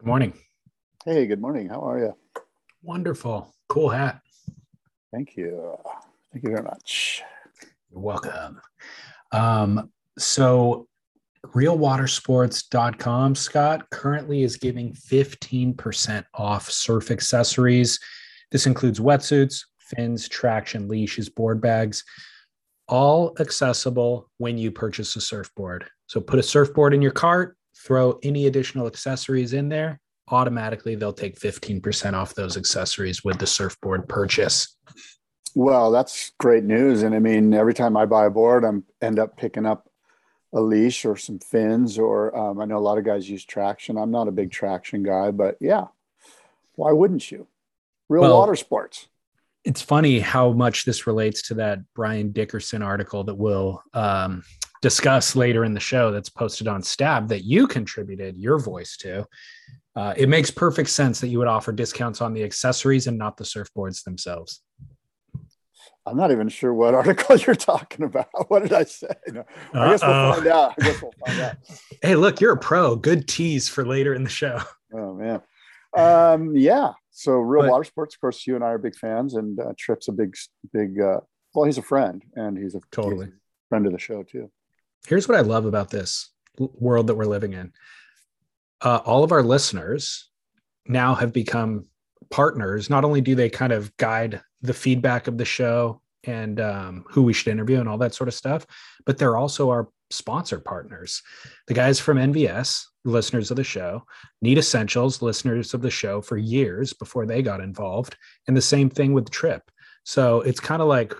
Good morning. Hey, good morning. How are you? Wonderful. Cool hat. Thank you. Thank you very much. You're welcome. Um, so realwatersports.com, Scott, currently is giving 15% off surf accessories. This includes wetsuits, fins, traction leashes, board bags, all accessible when you purchase a surfboard. So put a surfboard in your cart, throw any additional accessories in there. Automatically, they'll take 15% off those accessories with the surfboard purchase. Well, that's great news. And I mean, every time I buy a board, I'm end up picking up a leash or some fins, or um, I know a lot of guys use traction. I'm not a big traction guy, but yeah, why wouldn't you? Real Well- water sports. it's funny how much this relates to that Brian Dickerson article that we'll um, discuss later in the show that's posted on Stab that you contributed your voice to. Uh, it makes perfect sense that you would offer discounts on the accessories and not the surfboards themselves. I'm not even sure what article you're talking about. What did I say? No, I guess we'll find out. I guess we'll find out. Hey, look, you're a pro. Good tease for later in the show. Oh man. Um, yeah. So real But- water sports, of course, you and I are big fans, and uh, Trip's a big, big. Uh, well, he's a friend, and he's a Totally. he's a friend of the show too. Here's what I love about this world that we're living in. Uh, all of our listeners now have become partners. Not only do they kind of guide the feedback of the show and um, who we should interview and all that sort of stuff, but they're also our sponsor partners. The guys from NVS, listeners of the show, Need Essentials, listeners of the show for years before they got involved, and the same thing with Trip. So it's kind of like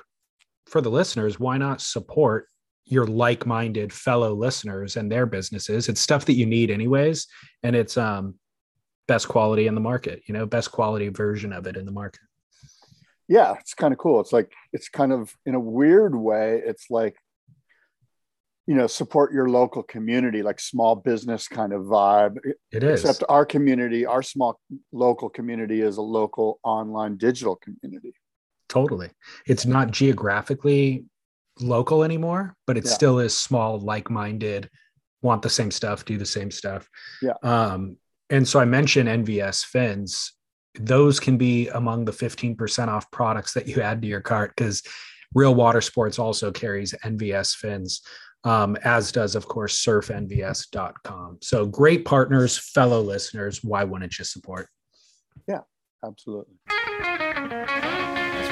for the listeners, why not support your like-minded fellow listeners and their businesses? It's stuff that you need anyways, and it's um best quality in the market, you know, best quality version of it in the market. Yeah, it's kind of cool. It's like it's kind of in a weird way. It's like you know support your local community, like small business kind of vibe. It is. Except our community, our small local community, is a local online digital community. Totally. It's not geographically local anymore, but it Yeah. still is small, like-minded, want the same stuff, do the same stuff. Yeah. Um, and so I mentioned NVS fins. Those can be among the 15% off products that you add to your cart because Real Water Sports also carries NVS fins, um, as does, of course, surfnvs.com. So great partners, fellow listeners. Why wouldn't you support? Yeah, absolutely.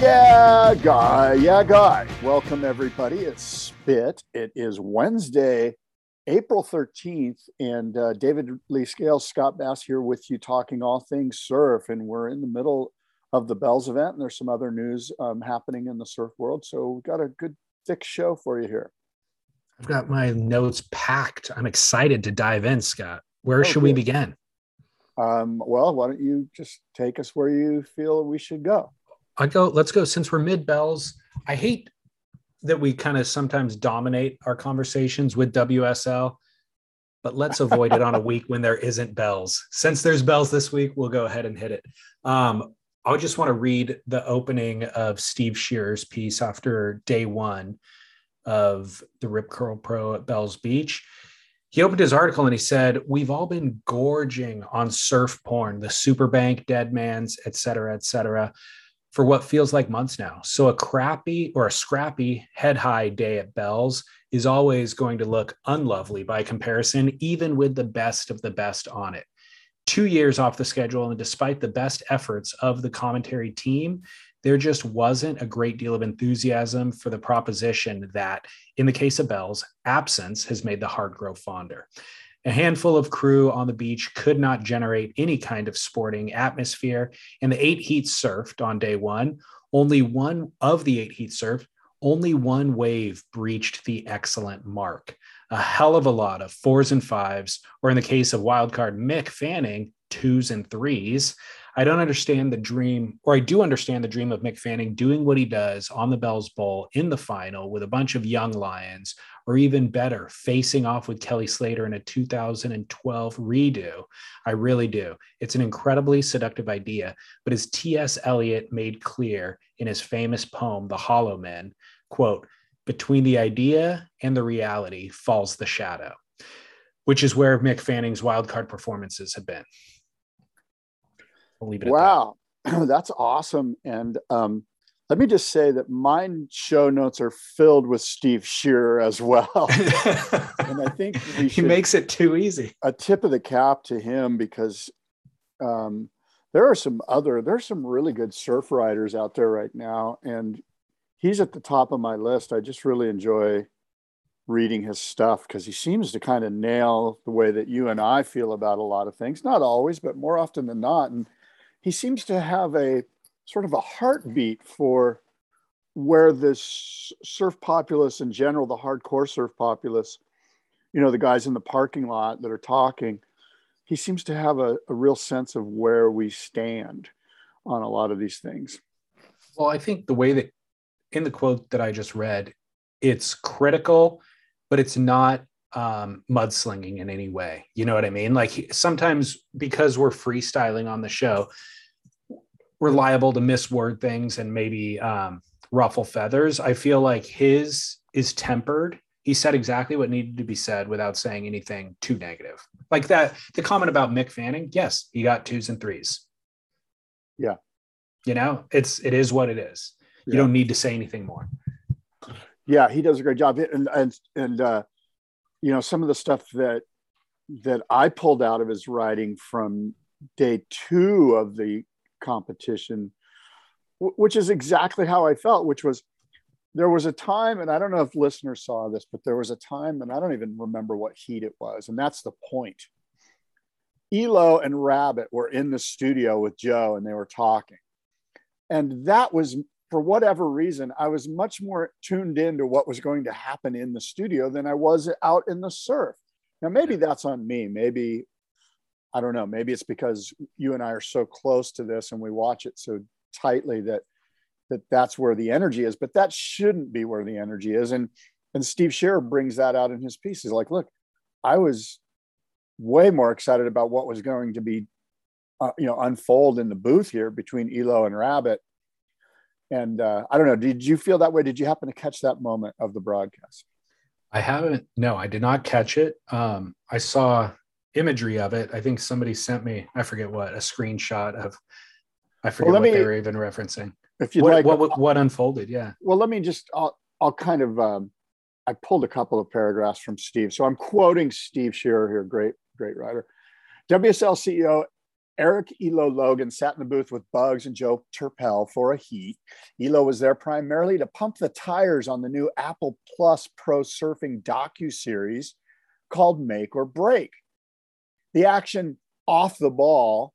Yeah, guy. Yeah, guy. Welcome, everybody. It's Spit. It is Wednesday, April 13th, and uh, David Lee Scales, Scott Bass here with you talking all things surf. And we're in the middle of the Bells event, and there's some other news um, happening in the surf world. So we've got a good, thick show for you here. I've got my notes packed. I'm excited to dive in, Scott. Where oh, should good. we begin? Um, well, why don't you just take us where you feel we should go? I go, let's go since we're mid bells. I hate that we kind of sometimes dominate our conversations with WSL, but let's avoid it on a week when there isn't bells. Since there's bells this week, we'll go ahead and hit it. Um, I just want to read the opening of Steve Shearer's piece after day one of the Rip Curl Pro at Bells Beach. He opened his article and he said, We've all been gorging on surf porn, the Superbank, Deadmans, et cetera, et cetera for what feels like months now. So a crappy or a scrappy head high day at Bell's is always going to look unlovely by comparison, even with the best of the best on it. Two years off the schedule, and despite the best efforts of the commentary team, there just wasn't a great deal of enthusiasm for the proposition that, in the case of Bell's, absence has made the heart grow fonder. A handful of crew on the beach could not generate any kind of sporting atmosphere, and the eight heats surfed on day one. Only one of the eight heats surfed, only one wave breached the excellent mark. A hell of a lot of fours and fives, or in the case of wildcard Mick Fanning, twos and threes. I don't understand the dream, or I do understand the dream of Mick Fanning doing what he does on the Bells Bowl in the final with a bunch of young Lions, or even better, facing off with Kelly Slater in a 2012 redo. I really do. It's an incredibly seductive idea, but as T.S. Eliot made clear in his famous poem, The Hollow Men, quote, between the idea and the reality falls the shadow, which is where Mick Fanning's wildcard performances have been. I'll leave it wow. That. That's awesome. And um, let me just say that mine show notes are filled with Steve Shearer as well. and I think he makes it too easy. A tip of the cap to him because um, there are some other, there's some really good surf riders out there right now. And he's at the top of my list. I just really enjoy reading his stuff because he seems to kind of nail the way that you and I feel about a lot of things. Not always, but more often than not. And he seems to have a sort of a heartbeat for where this surf populace in general, the hardcore surf populace, you know, the guys in the parking lot that are talking, he seems to have a, a real sense of where we stand on a lot of these things. Well, I think the way that in the quote that I just read, it's critical, but it's not um, mudslinging in any way. You know what I mean? Like sometimes because we're freestyling on the show, we're liable to misword things and maybe um, ruffle feathers. I feel like his is tempered. He said exactly what needed to be said without saying anything too negative. Like that, the comment about Mick Fanning, yes, he got twos and threes. Yeah. You know, it's it is what it is. You don't need to say anything more. Yeah, he does a great job. And and and uh, you know, some of the stuff that that I pulled out of his writing from day two of the competition, which is exactly how I felt, which was there was a time, and I don't know if listeners saw this, but there was a time, and I don't even remember what heat it was. And that's the point. Elo and Rabbit were in the studio with Joe and they were talking. And that was, for whatever reason, I was much more tuned into what was going to happen in the studio than I was out in the surf. Now, maybe that's on me. Maybe I don't know. Maybe it's because you and I are so close to this and we watch it so tightly that that that's where the energy is. But that shouldn't be where the energy is. And and Steve Shearer brings that out in his piece. He's like, look, I was way more excited about what was going to be, uh, you know, unfold in the booth here between Elo and Rabbit. And uh, I don't know. Did you feel that way? Did you happen to catch that moment of the broadcast? I haven't. No, I did not catch it. Um, I saw imagery of it. I think somebody sent me. I forget what a screenshot of. I forget well, what me, they were even referencing. If you like, what, what, what unfolded? Yeah. Well, let me just. I'll I'll kind of. Um, I pulled a couple of paragraphs from Steve, so I'm quoting Steve Shearer here. Great, great writer. WSL CEO Erik Elo Logan sat in the booth with Bugs and Joe Turpel for a heat. Elo was there primarily to pump the tires on the new Apple Plus Pro Surfing docu series called Make or Break. The action off the ball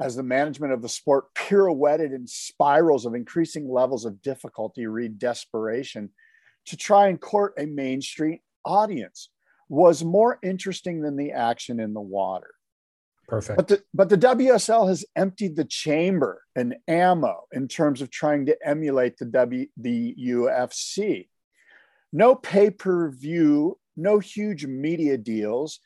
as the management of the sport pirouetted in spirals of increasing levels of difficulty, read desperation, to try and court a mainstream audience was more interesting than the action in the water. Perfect. But the, but the WSL has emptied the chamber and ammo in terms of trying to emulate the W the UFC. No pay per view, no huge media deals.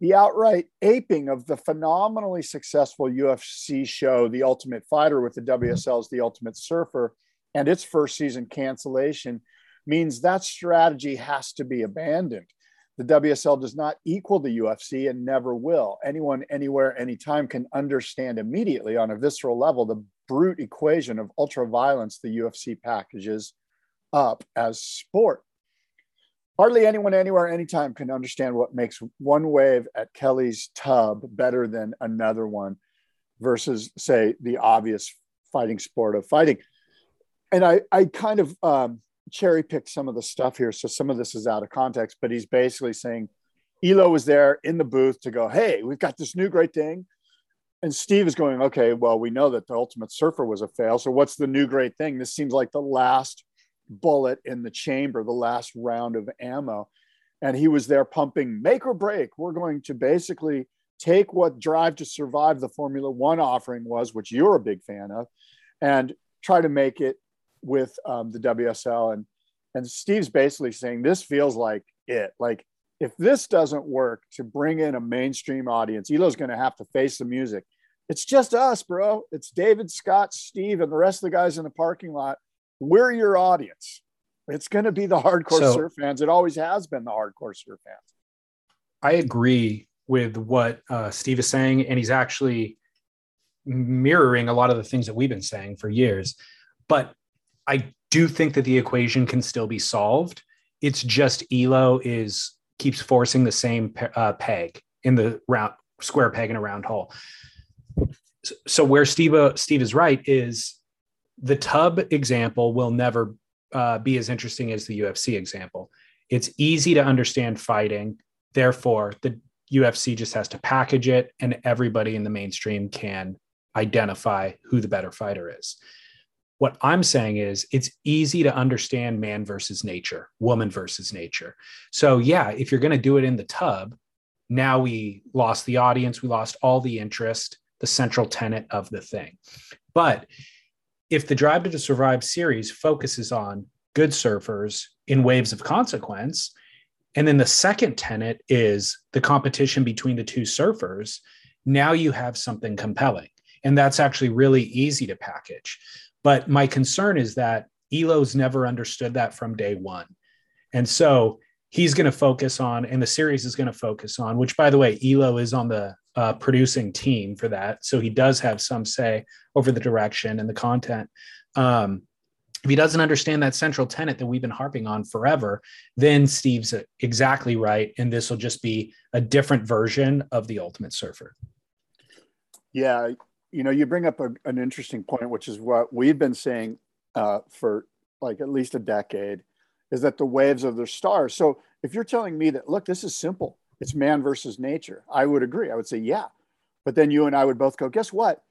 The outright aping of the phenomenally successful UFC show, The Ultimate Fighter, with the mm-hmm. WSL's The Ultimate Surfer, and its first season cancellation means that strategy has to be abandoned. The WSL does not equal the UFC and never will. Anyone, anywhere, anytime can understand immediately on a visceral level the brute equation of ultra violence the UFC packages up as sport. Hardly anyone, anywhere, anytime can understand what makes one wave at Kelly's tub better than another one versus, say, the obvious fighting sport of fighting. And I, I kind of um, cherry picked some of the stuff here. So some of this is out of context, but he's basically saying Elo was there in the booth to go, Hey, we've got this new great thing. And Steve is going, Okay, well, we know that the Ultimate Surfer was a fail. So what's the new great thing? This seems like the last bullet in the chamber, the last round of ammo. And he was there pumping make or break. We're going to basically take what Drive to Survive, the Formula One offering was, which you're a big fan of, and try to make it with um, the WSL, and and Steve's basically saying this feels like it. Like if this doesn't work to bring in a mainstream audience, Elo's going to have to face the music. It's just us, bro. It's David, Scott, Steve, and the rest of the guys in the parking lot. We're your audience. It's going to be the hardcore so, surf fans. It always has been the hardcore surf fans. I agree with what uh, Steve is saying, and he's actually mirroring a lot of the things that we've been saying for years. But I do think that the equation can still be solved. It's just Elo is keeps forcing the same uh, peg in the round square peg in a round hole. So where Steve uh, Steve is right is the tub example will never uh, be as interesting as the UFC example. It's easy to understand fighting, therefore the UFC just has to package it, and everybody in the mainstream can identify who the better fighter is. What I'm saying is it's easy to understand man versus nature, woman versus nature. So, yeah, if you're going to do it in the tub, now we lost the audience, we lost all the interest, the central tenet of the thing. But if the Drive to Survive series focuses on good surfers in waves of consequence, and then the second tenet is the competition between the two surfers, now you have something compelling. And that's actually really easy to package. But my concern is that Elo's never understood that from day one. And so he's going to focus on, and the series is going to focus on, which by the way, Elo is on the uh, producing team for that. So he does have some say over the direction and the content. Um, if he doesn't understand that central tenet that we've been harping on forever, then Steve's exactly right. And this will just be a different version of the ultimate surfer. Yeah you know, you bring up a, an interesting point, which is what we've been saying uh, for like at least a decade, is that the waves of the stars. So if you're telling me that, look, this is simple, it's man versus nature, I would agree. I would say, yeah. But then you and I would both go, guess what?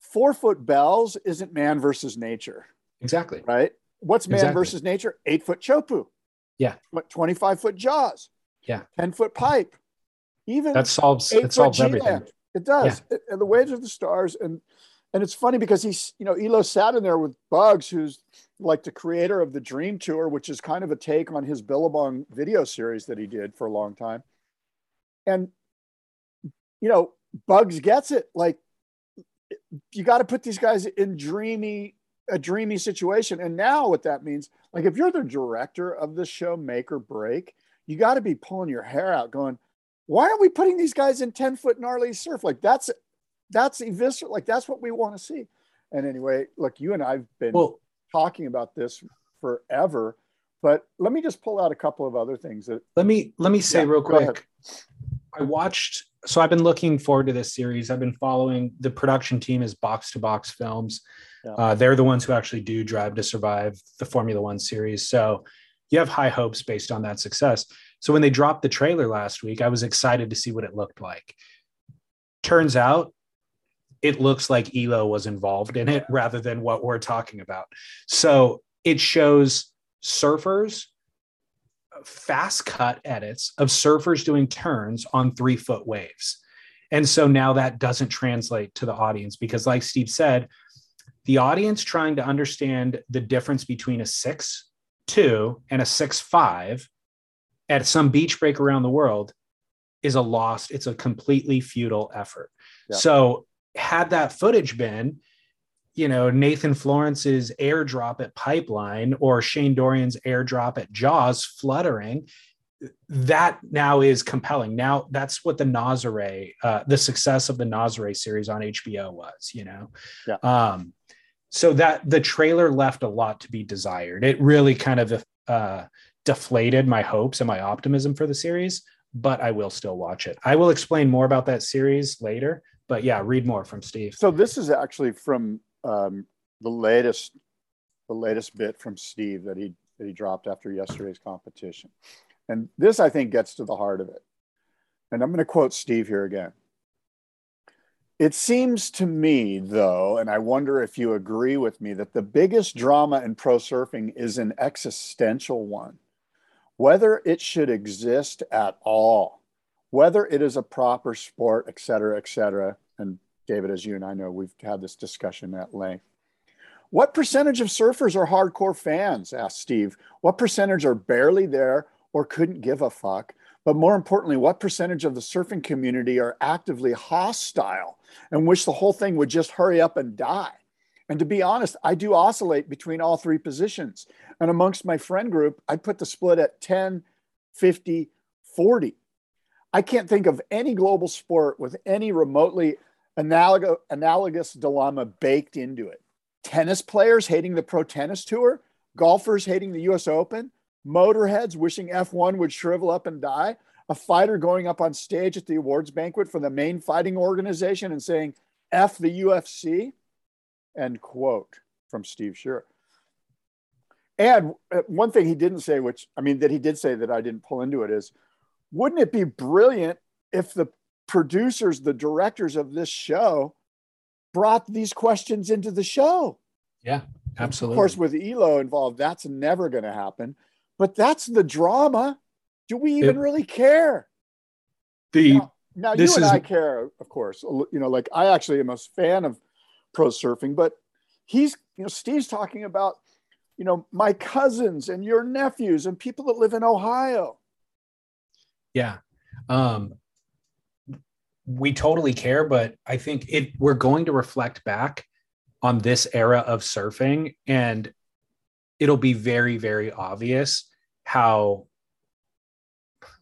Four foot bells isn't man versus nature. Exactly. Right. What's man exactly. versus nature? Eight foot chopu. Yeah. What 25 foot jaws. Yeah. 10 foot pipe. Even that solves it solves everything. It does. Yeah. It, and the waves of the stars. And and it's funny because he's, you know, Elo sat in there with Bugs, who's like the creator of the Dream Tour, which is kind of a take on his Billabong video series that he did for a long time. And you know, Bugs gets it. Like you got to put these guys in dreamy, a dreamy situation. And now what that means, like if you're the director of the show, make or break, you got to be pulling your hair out going, why aren't we putting these guys in 10 foot gnarly surf? Like that's, that's eviscerate. Like that's what we want to see. And anyway, look, you and I've been well, talking about this forever, but let me just pull out a couple of other things that let me, let me say yeah, real quick. I watched, so I've been looking forward to this series. I've been following the production team is box to box films. Yeah. Uh, they're the ones who actually do Drive to Survive, the Formula One series. So you have high hopes based on that success. So when they dropped the trailer last week, I was excited to see what it looked like. Turns out it looks like Elo was involved in it rather than what we're talking about. So it shows surfers fast cut edits of surfers doing turns on three foot waves. And so now that doesn't translate to the audience because, like Steve said, the audience trying to understand the difference between a six two and a six five at some beach break around the world is a lost, it's a completely futile effort. Yeah. So, had that footage been, you know, Nathan Florence's airdrop at Pipeline or Shane Dorian's airdrop at Jaws fluttering, that now is compelling. Now that's what the Nazare, uh, the success of the Nazare series on HBO was, you know. Yeah. Um, so that the trailer left a lot to be desired. It really kind of uh, deflated my hopes and my optimism for the series, but I will still watch it. I will explain more about that series later. But yeah, read more from Steve. So this is actually from um, the latest, the latest bit from Steve that he that he dropped after yesterday's competition, and this I think gets to the heart of it. And I'm going to quote Steve here again. It seems to me, though, and I wonder if you agree with me, that the biggest drama in pro surfing is an existential one. Whether it should exist at all, whether it is a proper sport, et cetera, et cetera. And David, as you and I know, we've had this discussion at length. What percentage of surfers are hardcore fans? asked Steve. What percentage are barely there or couldn't give a fuck? But more importantly, what percentage of the surfing community are actively hostile and wish the whole thing would just hurry up and die? And to be honest, I do oscillate between all three positions. And amongst my friend group, I'd put the split at 10, 50, 40. I can't think of any global sport with any remotely analog- analogous dilemma baked into it. Tennis players hating the pro tennis tour, golfers hating the US Open, motorheads wishing F1 would shrivel up and die, a fighter going up on stage at the awards banquet for the main fighting organization and saying, F the UFC, end quote from Steve Shearer. And uh, one thing he didn't say, which I mean, that he did say that I didn't pull into it, is wouldn't it be brilliant if the producers, the directors of this show brought these questions into the show? Yeah, absolutely. Of course, with Elo involved, that's never going to happen. But that's the drama. Do we even it, really care? The now, now you and is, I care, of course. You know, like I actually am a fan of pro surfing, but he's, you know, Steve's talking about, you know, my cousins and your nephews and people that live in Ohio. Yeah. Um, we totally care, but I think it we're going to reflect back on this era of surfing and it'll be very, very obvious how,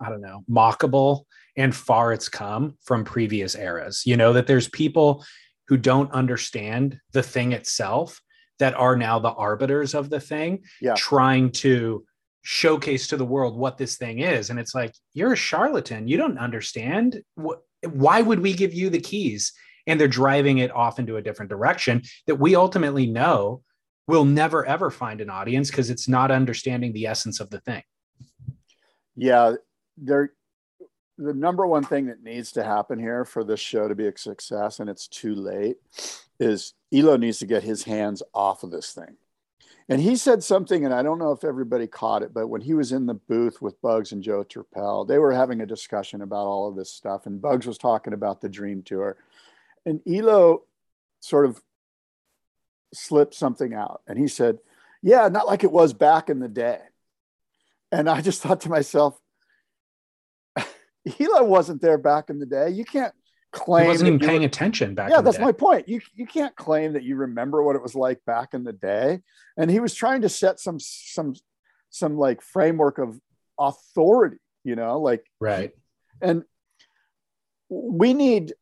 I don't know, mockable and far it's come from previous eras. You know, that there's people who don't understand the thing itself that are now the arbiters of the thing, yeah. trying to showcase to the world what this thing is. And it's like, you're a charlatan. You don't understand. Why would we give you the keys? And they're driving it off into a different direction that we ultimately know will never ever find an audience because it's not understanding the essence of the thing. Yeah, there the number one thing that needs to happen here for this show to be a success and it's too late is Elo needs to get his hands off of this thing. And he said something, and I don't know if everybody caught it, but when he was in the booth with Bugs and Joe Turpel, they were having a discussion about all of this stuff. And Bugs was talking about the Dream Tour. And Elo sort of slipped something out. And he said, Yeah, not like it was back in the day. And I just thought to myself, Elo wasn't there back in the day. You can't claim he wasn't even paying were, attention back. Yeah, that's my point. You you can't claim that you remember what it was like back in the day. And he was trying to set some some some like framework of authority you know, like right. And we need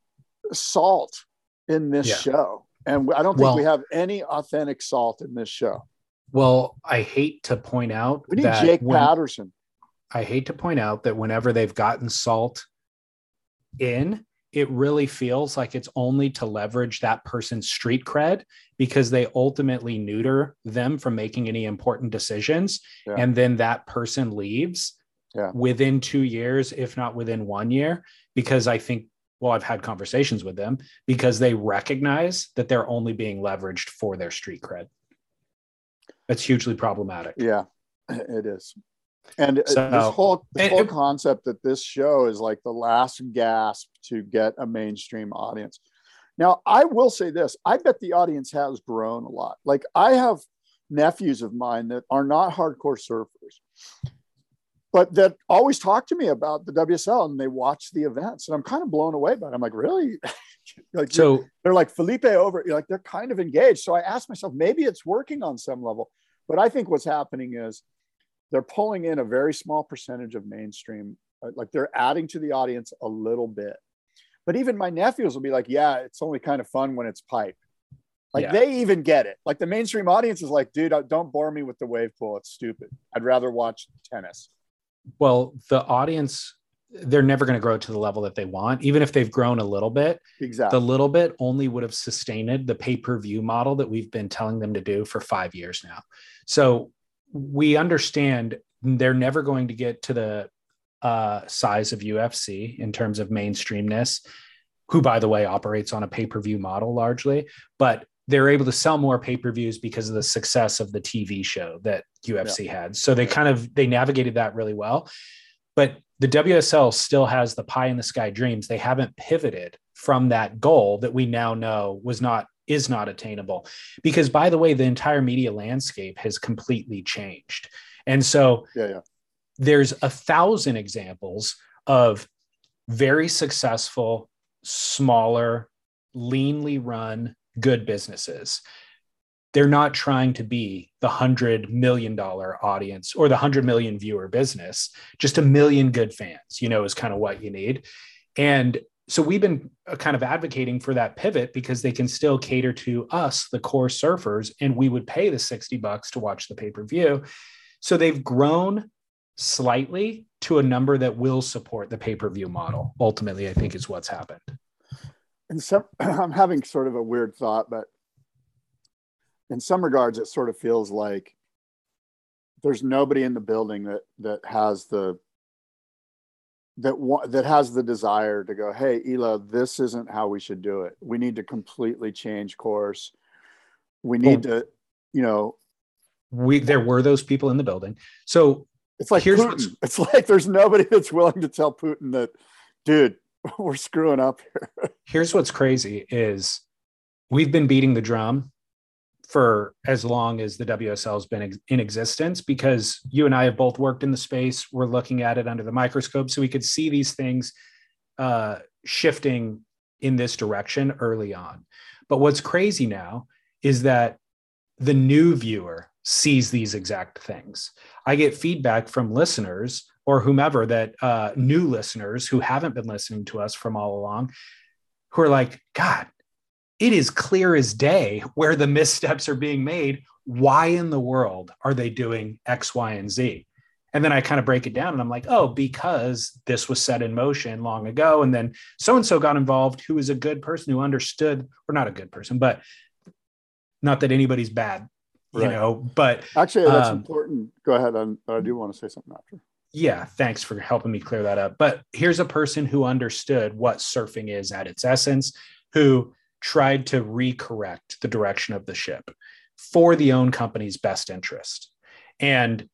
salt in this Yeah. show. And I don't think Well- we have any authentic salt in this show. Well, I hate to point out We need that Jake when- Patterson. I hate to point out that whenever they've gotten salt in, it really feels like it's only to leverage that person's street cred because they ultimately neuter them from making any important decisions. Yeah. And then that person leaves Yeah. within two years, if not within one year, because I think, well, I've had conversations with them because they recognize that they're only being leveraged for their street cred. That's hugely problematic. Yeah, it is. And uh, So- this whole this and- whole concept that this show is like the last gasp to get a mainstream audience. Now, I will say this: I bet the audience has grown a lot. Like I have nephews of mine that are not hardcore surfers, but that always talk to me about the WSL and they watch the events, and I'm kind of blown away by it. I'm like, really? like So they're like Felipe over, like they're kind of engaged. So I asked myself, maybe it's working on some level. But I think what's happening is they're pulling in a very small percentage of mainstream, uh, like they're adding to the audience a little bit. But even my nephews will be like, yeah, it's only kind of fun when it's pipe. Like Yeah. they even get it. Like the mainstream audience is like, dude, uh, don't bore me with the wave pool. It's stupid. I'd rather watch tennis. Well, the audience, they're never going to grow to the level that they want, even if they've grown a little bit. Exactly. The little bit only would have sustained the pay per view model that we've been telling them to do for five years now. So we understand they're never going to get to the uh, size of UFC in terms of mainstreamness, who, by the way, operates on a pay per view model largely, but they're able to sell more pay per views because of the success of the TV show that UFC had. So they kind of they navigated that really well. But the WSL still has the pie in the sky dreams. They haven't pivoted from that goal that we now know was not is not attainable. Because by the way, the entire media landscape has completely changed. And so Yeah, yeah. there's a thousand examples of very successful, smaller, leanly run, good businesses. They're not trying to be the hundred million dollar audience or the hundred million viewer business. Just a million good fans, you know, is kind of what you need. And so we've been uh, kind of advocating for that pivot because they can still cater to us, the core surfers, and we would pay the 60 bucks to watch the pay per view. So they've grown slightly to a number that will support the pay per view model. Ultimately, I think is what's happened. in some i'm having sort of a weird thought but in some regards it sort of feels like there's nobody in the building that that has the that wa- that has the desire to go hey Elo this isn't how we should do it we need to completely change course we need to you know We there were those people in the building. So it's like here's Putin. it's like there's nobody that's willing to tell putin that dude we're screwing up here here's what's crazy is we've been beating the drum for as long as the WSL has been ex- in existence because you and I have both worked in the space. We're looking at it under the microscope, so we could see these things uh, shifting in this direction early on. But what's crazy now is that the new viewer sees these exact things. I get feedback from listeners or whomever that uh, new listeners who haven't been listening to us from all along, who are like, God, it is clear as day where the missteps are being made. Why in the world are they doing X, Y, and Z? And then I kind of break it down and I'm like, oh, because this was set in motion long ago. And then so and so got involved who is a good person who understood, or not a good person, but not that anybody's bad, you know, but actually that's um, important go ahead I, I do want to say something after yeah, thanks for helping me clear that up. But here's a person who understood what surfing is at its essence, who tried to recorrect the direction of the ship for the own company's best interest. And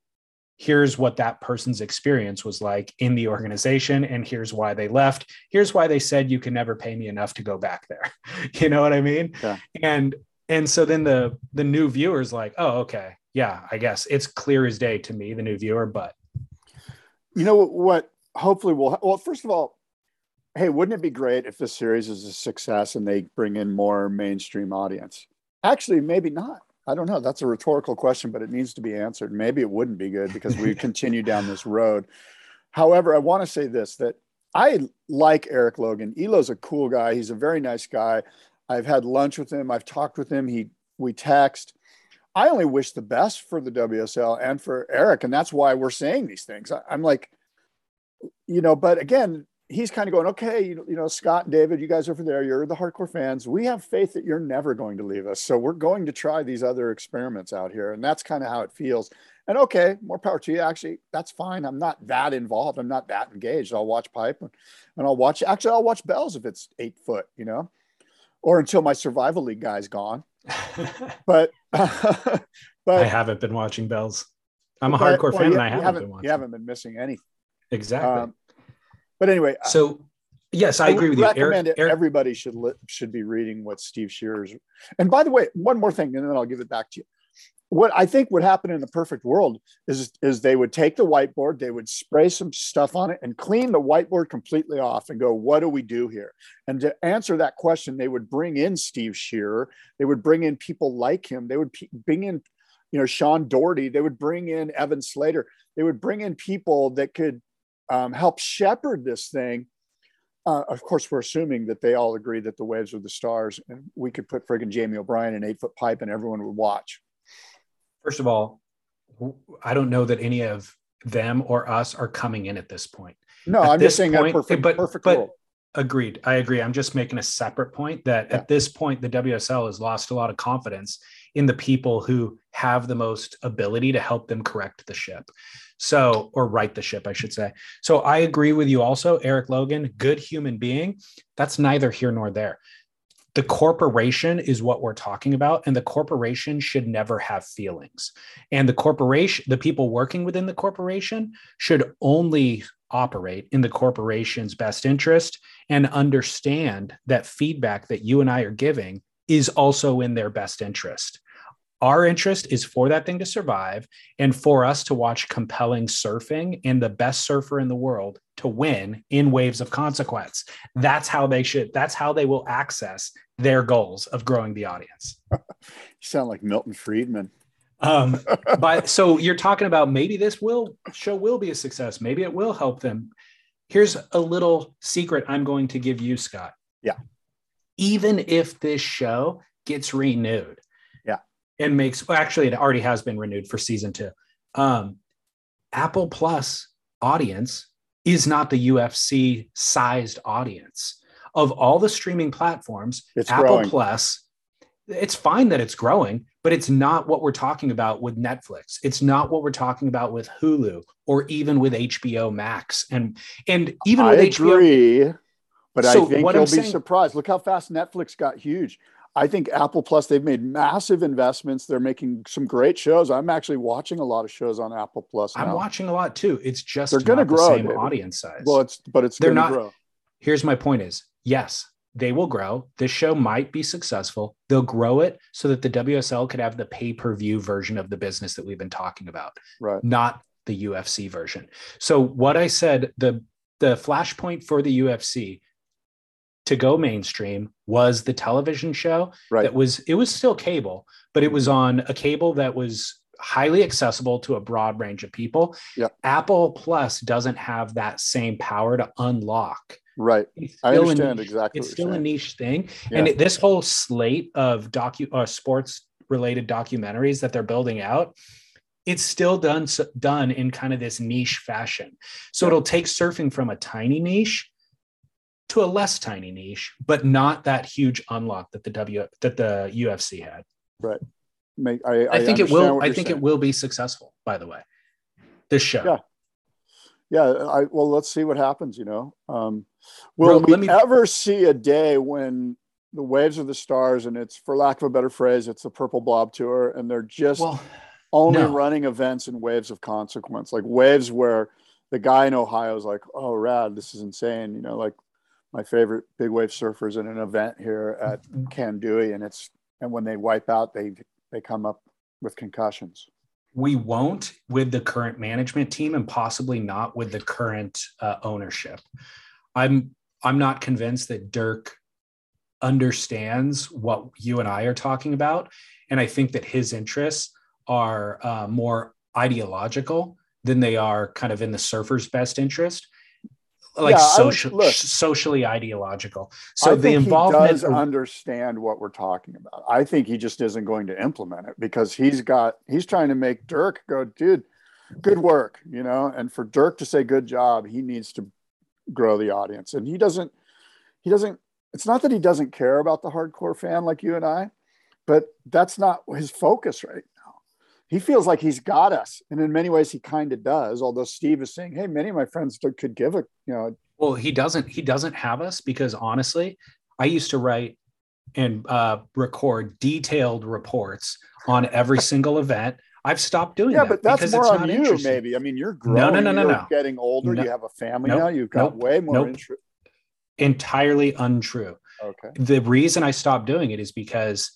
here's what that person's experience was like in the organization and here's why they left here's why they said you can never pay me enough to go back there you know what i mean Yeah. and and so then the the new viewers like oh okay yeah i guess it's clear as day to me the new viewer but you know what, what hopefully will well first of all hey wouldn't it be great if this series is a success and they bring in more mainstream audience actually maybe not i don't know that's a rhetorical question but it needs to be answered maybe it wouldn't be good because we continue down this road However, I want to say this that I like Erik Logan. Elo's a cool guy. He's a very nice guy. I've had lunch with him. I've talked with him. He we text. I only wish the best for the WSL and for Erik, and that's why we're saying these things. I, am like, you know, but again, he's kind of going, okay, you, you know, Scott and David, you guys over there, you're the hardcore fans. We have faith that you're never going to leave us, so we're going to try these other experiments out here, and that's kind of how it feels. And okay, more power to you. Actually, that's fine. I'm not that involved. I'm not that engaged. I'll watch pipe and, and I'll watch. Actually, I'll watch bells if it's eight foot. You know, or until my survival league guy's gone. but but I haven't been watching bells. I'm a hardcore well, fan, you, and I haven't, haven't, been watching. You haven't been missing anything. Exactly. Um, but anyway, so yes, I, I agree with you. Recommend Erik, Erik, everybody should li- should be reading what Steve Shearer's. And by the way, one more thing, and then I'll give it back to you what I think would happen in the perfect world is is they would take the whiteboard, they would spray some stuff on it and clean the whiteboard completely off and go, what do we do here? And to answer that question, they would bring in Steve Shearer, they would bring in people like him, they would bring in, you know, Sean Doherty, they would bring in Evan Slater, they would bring in people that could um, help shepherd this thing. Uh, of course, we're assuming that they all agree that the waves are the stars, and we could put friggin' Jamie O'Brien in eight foot pipe, and everyone would watch first of all, I don't know that any of them or us are coming in at this point. No, at I'm just saying point, perfect, but, perfect but agreed. I agree. I'm just making a separate point that yeah. at this point, the WSL has lost a lot of confidence in the people who have the most ability to help them correct the ship. So, or right the ship, I should say. So I agree with you also, Erik Logan, good human being. That's neither here nor there the corporation is what we're talking about and the corporation should never have feelings and the corporation the people working within the corporation should only operate in the corporation's best interest and understand that feedback that you and I are giving is also in their best interest our interest is for that thing to survive and for us to watch compelling surfing and the best surfer in the world to win in waves of consequence. That's how they should, that's how they will access their goals of growing the audience. you sound like Milton Friedman. um, but so you're talking about maybe this will show will be a success. Maybe it will help them. Here's a little secret I'm going to give you, Scott. Yeah. Even if this show gets renewed, and makes well, actually it already has been renewed for season two. Um, Apple Plus audience is not the UFC sized audience of all the streaming platforms. It's Apple growing. Plus, it's fine that it's growing, but it's not what we're talking about with Netflix. It's not what we're talking about with Hulu or even with HBO Max. And and even I with agree, HBO, but So I think you'll I'm be saying- surprised. Look how fast Netflix got huge. I think Apple Plus, they've made massive investments. They're making some great shows. I'm actually watching a lot of shows on Apple Plus. I'm watching a lot too. It's just They're gonna not the same David. audience size. Well, it's but it's they're gonna not grow. here's my point is yes they will grow this show might be successful they'll grow it so that the wsl could have the pay-per-view version of the business that we've been talking about Right. not the ufc version so what i said the the flashpoint for the ufc to go mainstream was the television show Right. that was it was still cable but it was on a cable that was highly accessible to a broad range of people Yeah. apple plus doesn't have that same power to unlock Right. I understand niche- exactly It's still a niche thing, Yeah. and it, this whole slate of docu uh, sports related documentaries that they're building out, it's still done done in kind of this niche fashion. So it'll take surfing from a tiny niche to a less tiny niche, but not that huge unlock that the W that the UFC had. Right. Make, I, I, think it will. I think saying. it will be successful. By the way, this show. Yeah. Yeah. I, well, let's see what happens, you know. Um, will Bro, we me- ever see a day when the waves are the stars and it's, for lack of a better phrase, it's the purple blob tour and they're just Well, only no. running events in waves of consequence, like waves where the guy in Ohio is like, oh, rad, this is insane. You know, like my favorite big wave surfers in an event here at Mm-hmm. Kandui. And it's, and when they wipe out, they, they come up with concussions. we won't with the current management team and possibly not with the current uh, ownership i'm i'm not convinced that dirk understands what you and i are talking about and i think that his interests are uh, more ideological than they are kind of in the surfer's best interest like Yeah, would- social look. socially ideological so the involvement he does understand what we're talking about. I think he just isn't going to implement it because he's got he's trying to make Dirk go, dude, good work, you know. And for Dirk to say good job, he needs to grow the audience, and he doesn't. He doesn't. It's not that he doesn't care about the hardcore fan like you and I, but that's not his focus right. He feels like he's got us, and in many ways, he kind of does. Although Steve is saying, "Hey, many of my friends could give a you know well he doesn't he doesn't have us because honestly i used to write and uh, record detailed reports on every single event i've stopped doing that. yeah, that but that's more on you, maybe. I mean, you're No, growing. no, no, no, you're no. Getting older. No. You have a family Nope. now. You've got Nope. way more Nope. interest. entirely untrue Okay. the reason I stopped doing it is because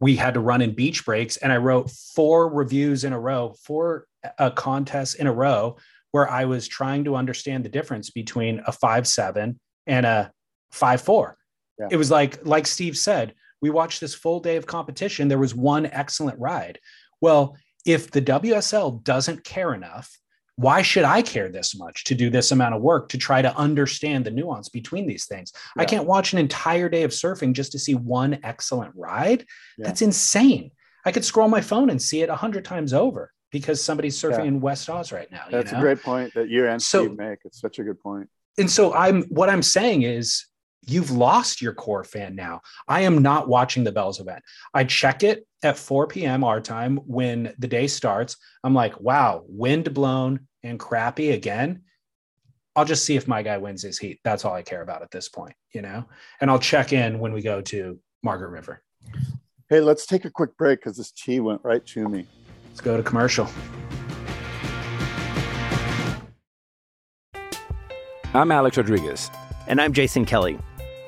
we had to run in beach breaks and I wrote four reviews in a row, four uh, contests in a row where I was trying to understand the difference between a five seven and a five four. Yeah. It was like, like Steve said, we watched this full day of competition. There was one excellent ride. Well, if the WSL doesn't care enough, why should I care this much to do this amount of work to try to understand the nuance between these things? I can't watch an entire day of surfing just to see one excellent ride. Yeah. That's insane. I could scroll my phone and see it a hundred times over because somebody's surfing Yeah. in West Oz right now. you That's know? a great point that you and So- Steve make. It's such a good point. and so I'm what I'm saying is you've lost your core fan now. I am not watching the Bells event. I check it at 4 p.m. our time when the day starts. I'm like, wow, wind blown and crappy again. I'll just see if my guy wins his heat. That's all I care about at this point, you know? And I'll check in when we go to Margaret River. Hey, let's take a quick break because this tea went right to me. Let's go to commercial. I'm Alex Rodriguez. And I'm Jason Kelly.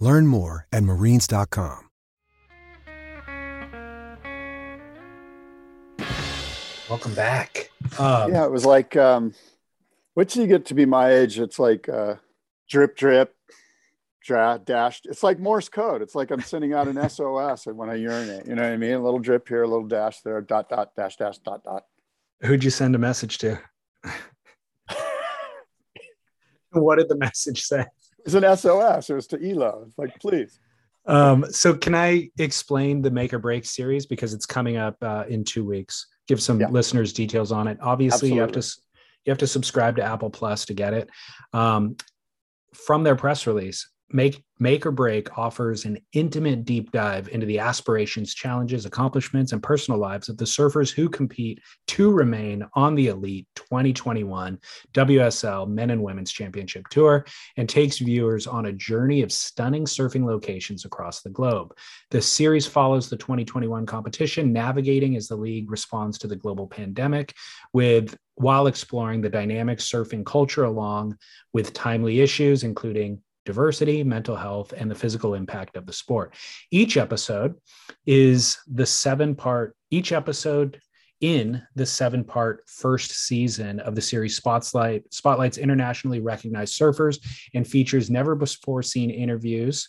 Learn more at marines.com. Welcome back. Um, yeah, it was like, um, once you get to be my age, it's like uh, drip, drip, dra- dash. It's like Morse code. It's like I'm sending out an SOS when I urinate. You know what I mean? A little drip here, a little dash there, dot, dot, dash, dash, dot, dot. Who'd you send a message to? what did the message say? It's an SOS. It was to Elo. It's like, please. Um, so can I explain the make or break series because it's coming up uh, in two weeks? Give some Yeah. listeners details on it. Obviously, you have to you have to subscribe to Apple Plus to get it. Um, from their press release, make make or break offers an intimate deep dive into the aspirations, challenges, accomplishments, and personal lives of the surfers who compete to remain on the elite 2021 WSL Men and Women's Championship Tour and takes viewers on a journey of stunning surfing locations across the globe. The series follows the 2021 competition, navigating as the league responds to the global pandemic, with while exploring the dynamic surfing culture along with timely issues, including diversity, mental health, and the physical impact of the sport. Each episode is the seven part, each episode in the seven part first season of the series Spotlight, spotlights internationally recognized surfers and features never before seen interviews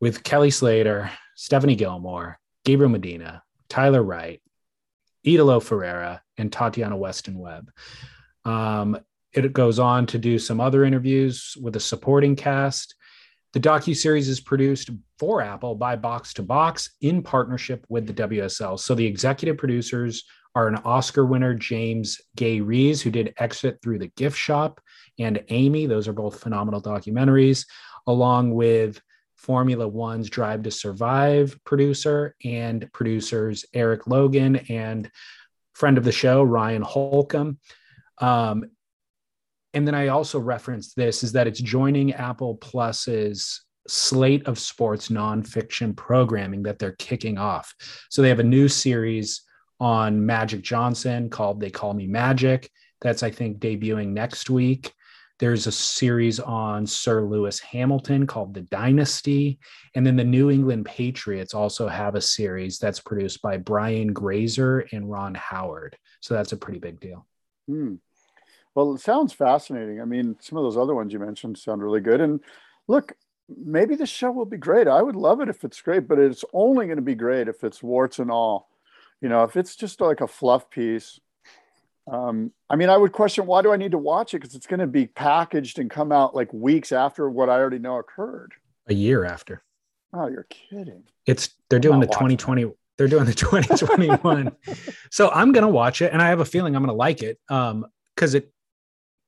with Kelly Slater, Stephanie Gilmore, Gabriel Medina, Tyler Wright, Italo Ferreira, and Tatiana Weston Webb. Um, it goes on to do some other interviews with a supporting cast. The docu series is produced for Apple by Box to Box in partnership with the WSL. So the executive producers are an Oscar winner, James Gay Rees, who did Exit Through the Gift Shop, and Amy. Those are both phenomenal documentaries, along with Formula One's Drive to Survive producer and producers Erik Logan and friend of the show, Ryan Holcomb. Um, and then I also referenced this is that it's joining Apple Plus's slate of sports nonfiction programming that they're kicking off. So they have a new series on Magic Johnson called They Call Me Magic. That's, I think, debuting next week. There's a series on Sir Lewis Hamilton called The Dynasty. And then the New England Patriots also have a series that's produced by Brian Grazer and Ron Howard. So that's a pretty big deal. Hmm. Well, it sounds fascinating. I mean, some of those other ones you mentioned sound really good. And look, maybe the show will be great. I would love it if it's great, but it's only going to be great if it's warts and all. You know, if it's just like a fluff piece, um, I mean, I would question why do I need to watch it because it's going to be packaged and come out like weeks after what I already know occurred. A year after. Oh, you're kidding. It's they're doing the 2020. That. They're doing the 2021. so I'm going to watch it, and I have a feeling I'm going to like it um, because it,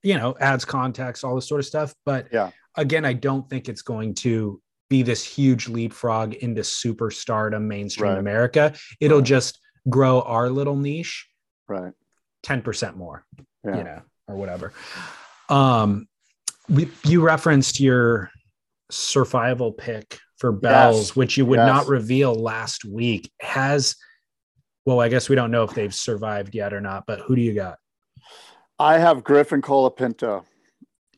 you know, adds context, all this sort of stuff. But yeah, again, I don't think it's going to be this huge leapfrog into superstardom, mainstream Right. America. It'll just grow our little niche right 10% more Yeah. you know or whatever um we, you referenced your survival pick for bells Yes. which you would Yes. not reveal last week has well i guess we don't know if they've survived yet or not but who do you got I have Griffin Colapinto.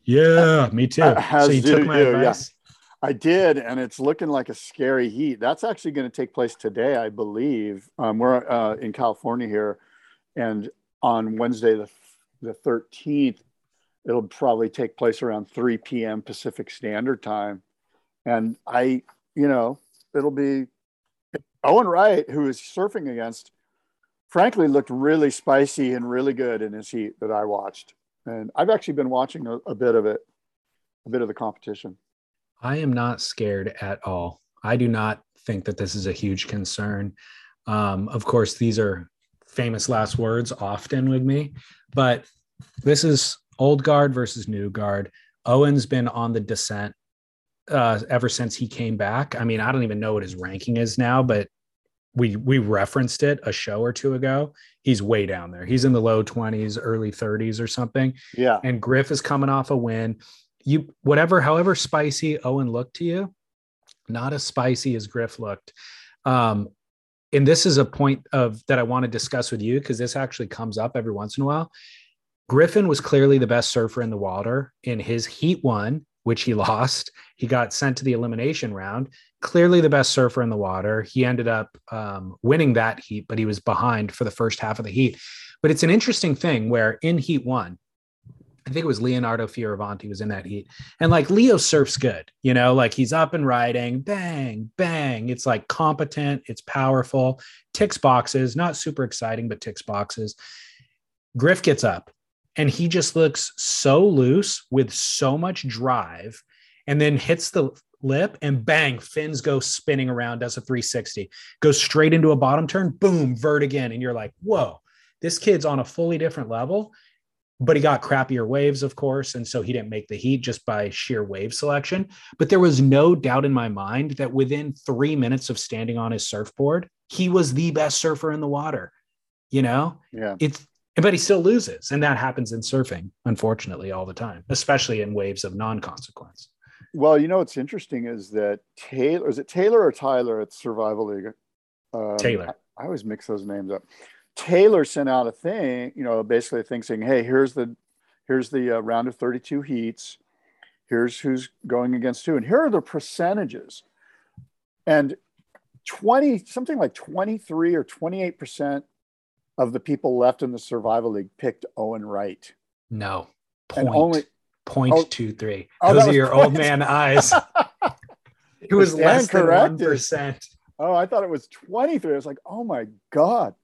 yeah me too As so you took my you, yeah. advice I did, and it's looking like a scary heat. That's actually going to take place today, I believe. Um, we're uh, in California here, and on Wednesday the the thirteenth, it'll probably take place around three p.m. Pacific Standard Time, and I, you know, it'll be Owen Wright, who is surfing against, frankly, looked really spicy and really good in his heat that I watched, and I've actually been watching a, a bit of it, a bit of the competition. I am not scared at all. I do not think that this is a huge concern. Um, of course, these are famous last words often with me, but this is old guard versus new guard. Owen's been on the descent uh, ever since he came back. I mean, I don't even know what his ranking is now, but we we referenced it a show or two ago. He's way down there. He's in the low 20s, early 30s or something. Yeah. And Griff is coming off a win. You whatever, however spicy Owen looked to you, not as spicy as Griff looked. Um, and this is a point of that I want to discuss with you because this actually comes up every once in a while. Griffin was clearly the best surfer in the water in his heat one, which he lost. He got sent to the elimination round. Clearly the best surfer in the water. He ended up um, winning that heat, but he was behind for the first half of the heat. But it's an interesting thing where in heat one, I think it was Leonardo Fioravanti was in that heat. And like Leo surfs good, you know, like he's up and riding, bang, bang. It's like competent, it's powerful, ticks boxes, not super exciting, but ticks boxes. Griff gets up and he just looks so loose with so much drive and then hits the lip and bang, fins go spinning around, does a 360, goes straight into a bottom turn, boom, vert again. And you're like, whoa, this kid's on a fully different level but he got crappier waves, of course. And so he didn't make the heat just by sheer wave selection. But there was no doubt in my mind that within three minutes of standing on his surfboard, he was the best surfer in the water. You know, Yeah. it's, but he still loses. And that happens in surfing, unfortunately, all the time, especially in waves of non consequence. Well, you know what's interesting is that Taylor is it Taylor or Tyler at Survival League? Um, Taylor. I, I always mix those names up. Taylor sent out a thing, you know, basically a thing saying, "Hey, here's the here's the uh, round of 32 heats. Here's who's going against who, and here are the percentages." And 20 something like 23 or 28 percent of the people left in the survival league picked Owen Wright. No. Point, only point Oh. Oh, Those are your point- old man eyes. It was less than one percent. Oh, I thought it was 23. I was like, oh my God.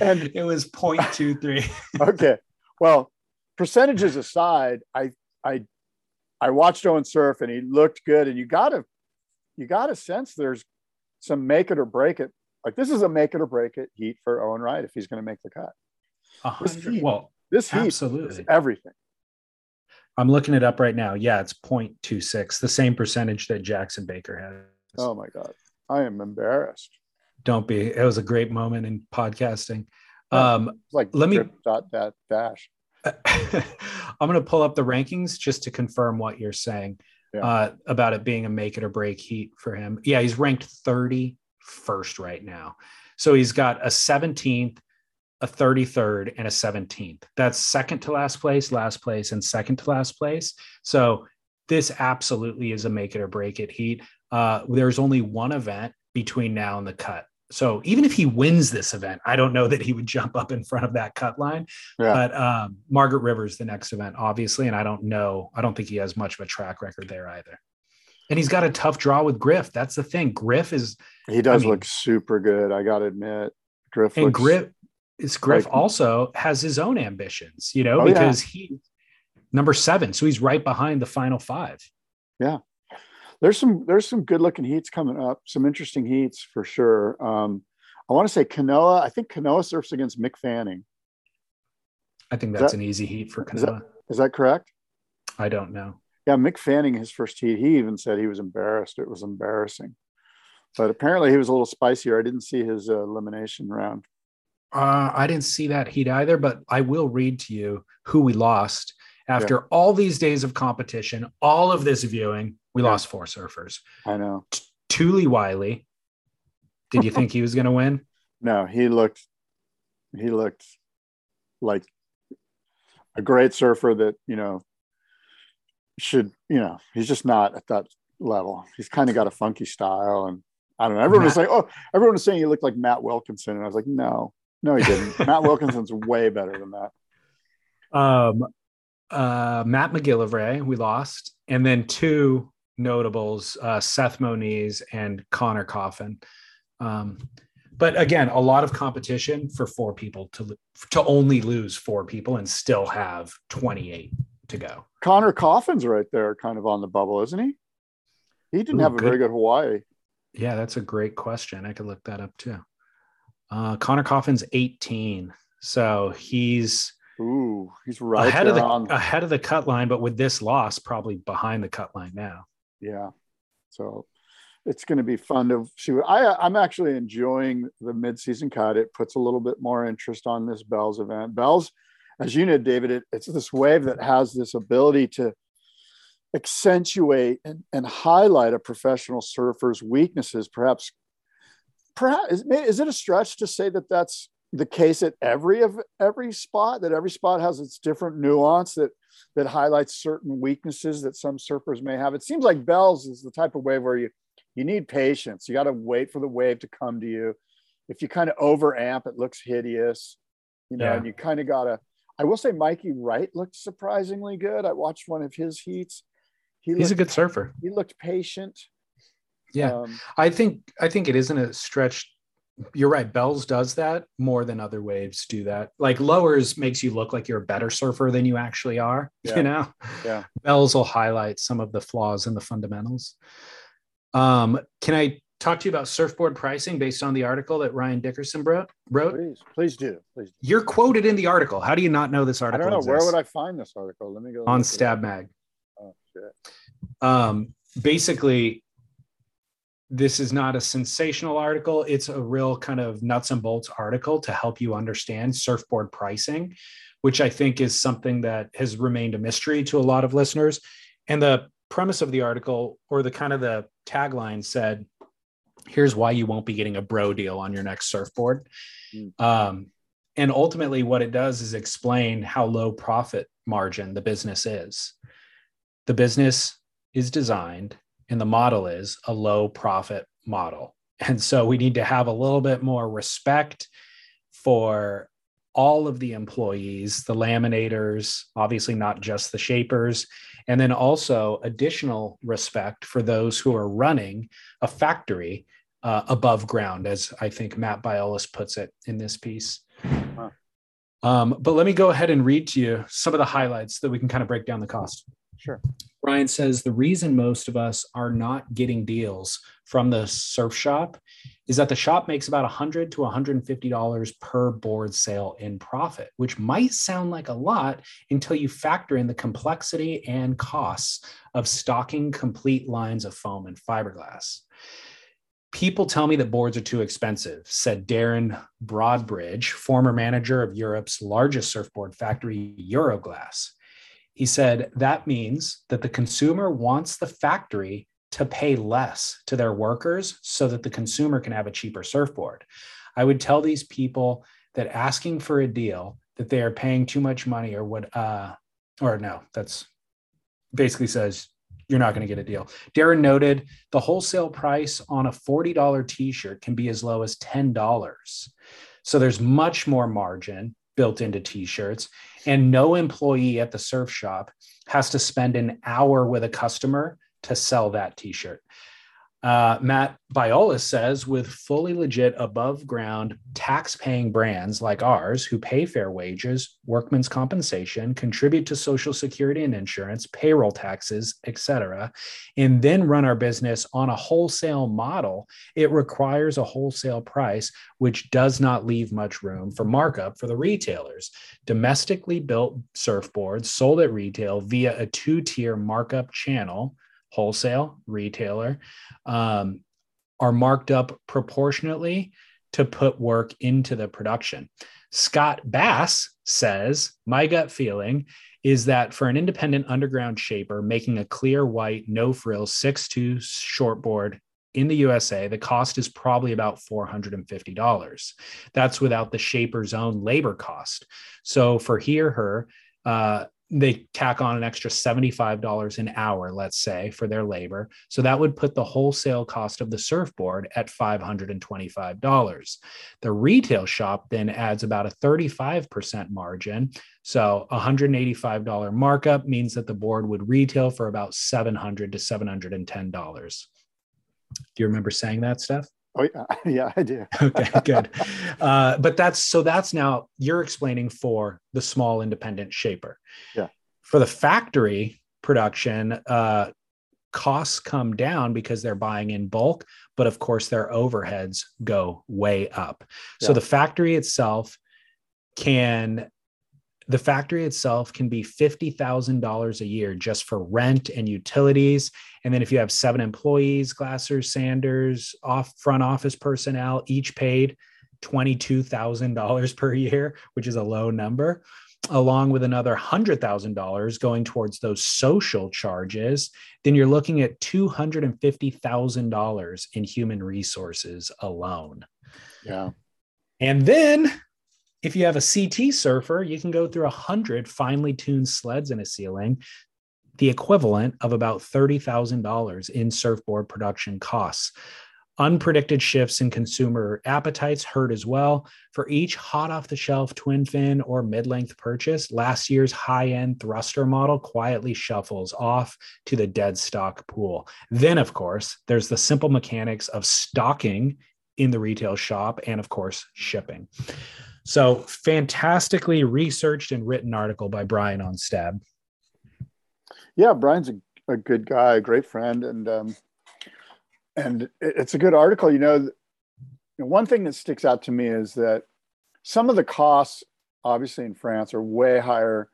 And It was point two three. okay. Well, percentages aside, I I I watched Owen surf and he looked good. And you gotta you gotta sense there's some make it or break it. Like this is a make it or break it heat for Owen Wright if he's gonna make the cut. This heat- Well, This heat is absolutely. everything. I'm looking it up right now. Yeah, it's 0.26, the same percentage that Jackson Baker had. Oh my God. I am embarrassed. Don't be. It was a great moment in podcasting. Um, It's like Let me- dot that dash. I'm going to pull up the rankings just to confirm what you're saying Yeah. uh, about it being a make it or break heat for him. Yeah, he's ranked 31st right now. So he's got a 17th, a 33rd, and a 17th. That's second to last place, last place, and second to last place. So this absolutely is a make it or break it heat. Uh, there's only one event between now and the cut. So even if he wins this event, I don't know that he would jump up in front of that cut line. Yeah. But um, Margaret Rivers, the next event, obviously, and I don't know. I don't think he has much of a track record there either. And he's got a tough draw with Griff. That's the thing. Griff is He does I mean- look super good. I gotta admit. Griff and Griff is Griff like- also has his own ambitions, you know, Oh, yeah. because he number seven, so he's right behind the final five. yeah there's some there's some good looking heats coming up some interesting heats for sure um i want to say kanoa i think kanoa surfs against mick fanning I think that's that- an easy heat for is that- is that correct I don't know. Yeah mick fanning his first heat he even said he was embarrassed it was embarrassing but apparently he was a little spicier i didn't see his uh, elimination round Uh, I didn't see that heat either, but I will read to you who we lost after all these days of competition, all of this viewing. We Yeah. lost four surfers. i know Thule Wiley. Did you think he was going to win? no he looked he looked like a great surfer that you know should you know he's just not at that level. He's kind of got a funky style and i don't know everyone was like oh everyone was saying he looked like matt wilkinson and i was like no no he didn't. Matt wilkinson's way better than that. Um, uh, Matt McGillivray, we lost, and then two notables, uh, Seth Moniz and Conner Coffin. Um, but again, a lot of competition for four people to to only lose four people and still have 28 to go. conner coffin's right there kind of on the bubble isn't he he didn't Ooh, have a very good. good hawaii Yeah, that's a great question. I could look that up too. Uh, Conner Coffin's 18, so he's ooh he's right ahead of the on ahead of the cut line, but with this loss, probably behind the cut line now. yeah so it's going to be fun to see what i i'm actually enjoying the mid-season cut it puts a little bit more interest on this bells event bells as you know david it, it's this wave that has this ability to accentuate and, and highlight a professional surfer's weaknesses. Perhaps perhaps is, is it a stretch to say that that's the case at every of every spot that every spot has its different nuance that that highlights certain weaknesses that some surfers may have? It seems like bells is the type of wave where you you need patience. You got to wait for the wave to come to you. If you kind of over amp it looks hideous you know Yeah. and you kind of gotta i will say mikey wright looked surprisingly good i watched one of his heats he He's a good surfer. he looked patient Yeah. um, I think I think it isn't a stretch. You're right. Bells does that more than other waves do that. Like lowers makes you look like you're a better surfer than you actually are. Yeah. You know, yeah bells will highlight some of the flaws in the fundamentals. Um, can I talk to you about surfboard pricing based on the article that Ryan Dickerson wrote? Please please do please do. You're quoted in the article. How do you not know this article? i don't know where would i find this article let me go on Stab. Mag? oh shit um, basically this is not a sensational article it's a real kind of nuts and bolts article to help you understand surfboard pricing which i think is something that has remained a mystery to a lot of listeners and the premise of the article or the kind of the tagline said here's why you won't be getting a bro deal on your next surfboard Mm. um, and ultimately what it does is explain how low profit margin the business is the business is designed and the model is a low profit model. And so we need to have a little bit more respect for all of the employees, the laminators, obviously not just the shapers, and then also additional respect for those who are running a factory uh, above ground, as I think Matt Biolos puts it in this piece. Um, but let me go ahead and read to you some of the highlights that we can kind of break down the cost. Sure. Brian says the reason most of us are not getting deals from the surf shop is that the shop makes about 100 to 150 dollars per board sale in profit, which might sound like a lot until you factor in the complexity and costs of stocking complete lines of foam and fiberglass. People tell me that boards are too expensive, said Darren Broadbridge, former manager of Europe's largest surfboard factory, Euroglass. He said that means that the consumer wants the factory to pay less to their workers so that the consumer can have a cheaper surfboard. I would tell these people that asking for a deal that they are paying too much money or what uh or no, that's basically says you're not going to get a deal. Darren noted the wholesale price on a $40 t-shirt can be as low as $10. So there's much more margin built into t-shirts and no employee at the surf shop has to spend an hour with a customer to sell that t-shirt. Uh, Matt Biolos says with fully legit above ground tax paying brands like ours who pay fair wages, workman's compensation, contribute to social security and insurance, payroll taxes, etc., and then run our business on a wholesale model, it requires a wholesale price, which does not leave much room for markup for the retailers. Domestically built surfboards sold at retail via a two tier markup channel wholesale retailer um, are marked up proportionately to put work into the production. Scott Bass says, My gut feeling is that for an independent underground shaper making a clear white, no frills 6'2 shortboard in the USA, the cost is probably about $450. That's without the shaper's own labor cost. So for he or her, uh, they tack on an extra $75 an hour, let's say, for their labor. So that would put the wholesale cost of the surfboard at $525. The retail shop then adds about a 35% margin. So $185 markup means that the board would retail for about 700 to $710. Do you remember saying that, Steph? Oh yeah, yeah, I do. okay, good. Uh, but that's so that's now you're explaining for the small independent shaper. Yeah. For the factory production, uh, costs come down because they're buying in bulk, but of course their overheads go way up. Yeah. So the factory itself can the factory itself can be $50,000 a year just for rent and utilities. And then if you have seven employees, glassers, sanders, off front office personnel, each paid $22,000 per year, which is a low number, along with another $100,000 going towards those social charges, then you're looking at $250,000 in human resources alone. Yeah. And then if you have a CT surfer, you can go through 100 finely tuned sleds in a ceiling, the equivalent of about $30,000 in surfboard production costs. Unpredicted shifts in consumer appetites hurt as well. For each hot off the shelf twin fin or mid length purchase, last year's high end thruster model quietly shuffles off to the dead stock pool. Then, of course, there's the simple mechanics of stocking in the retail shop and, of course, shipping. So fantastically researched and written article by Brian on Stab. Yeah, Brian's a, a good guy, a great friend, and um, and it's a good article. You know, one thing that sticks out to me is that some of the costs, obviously in France, are way higher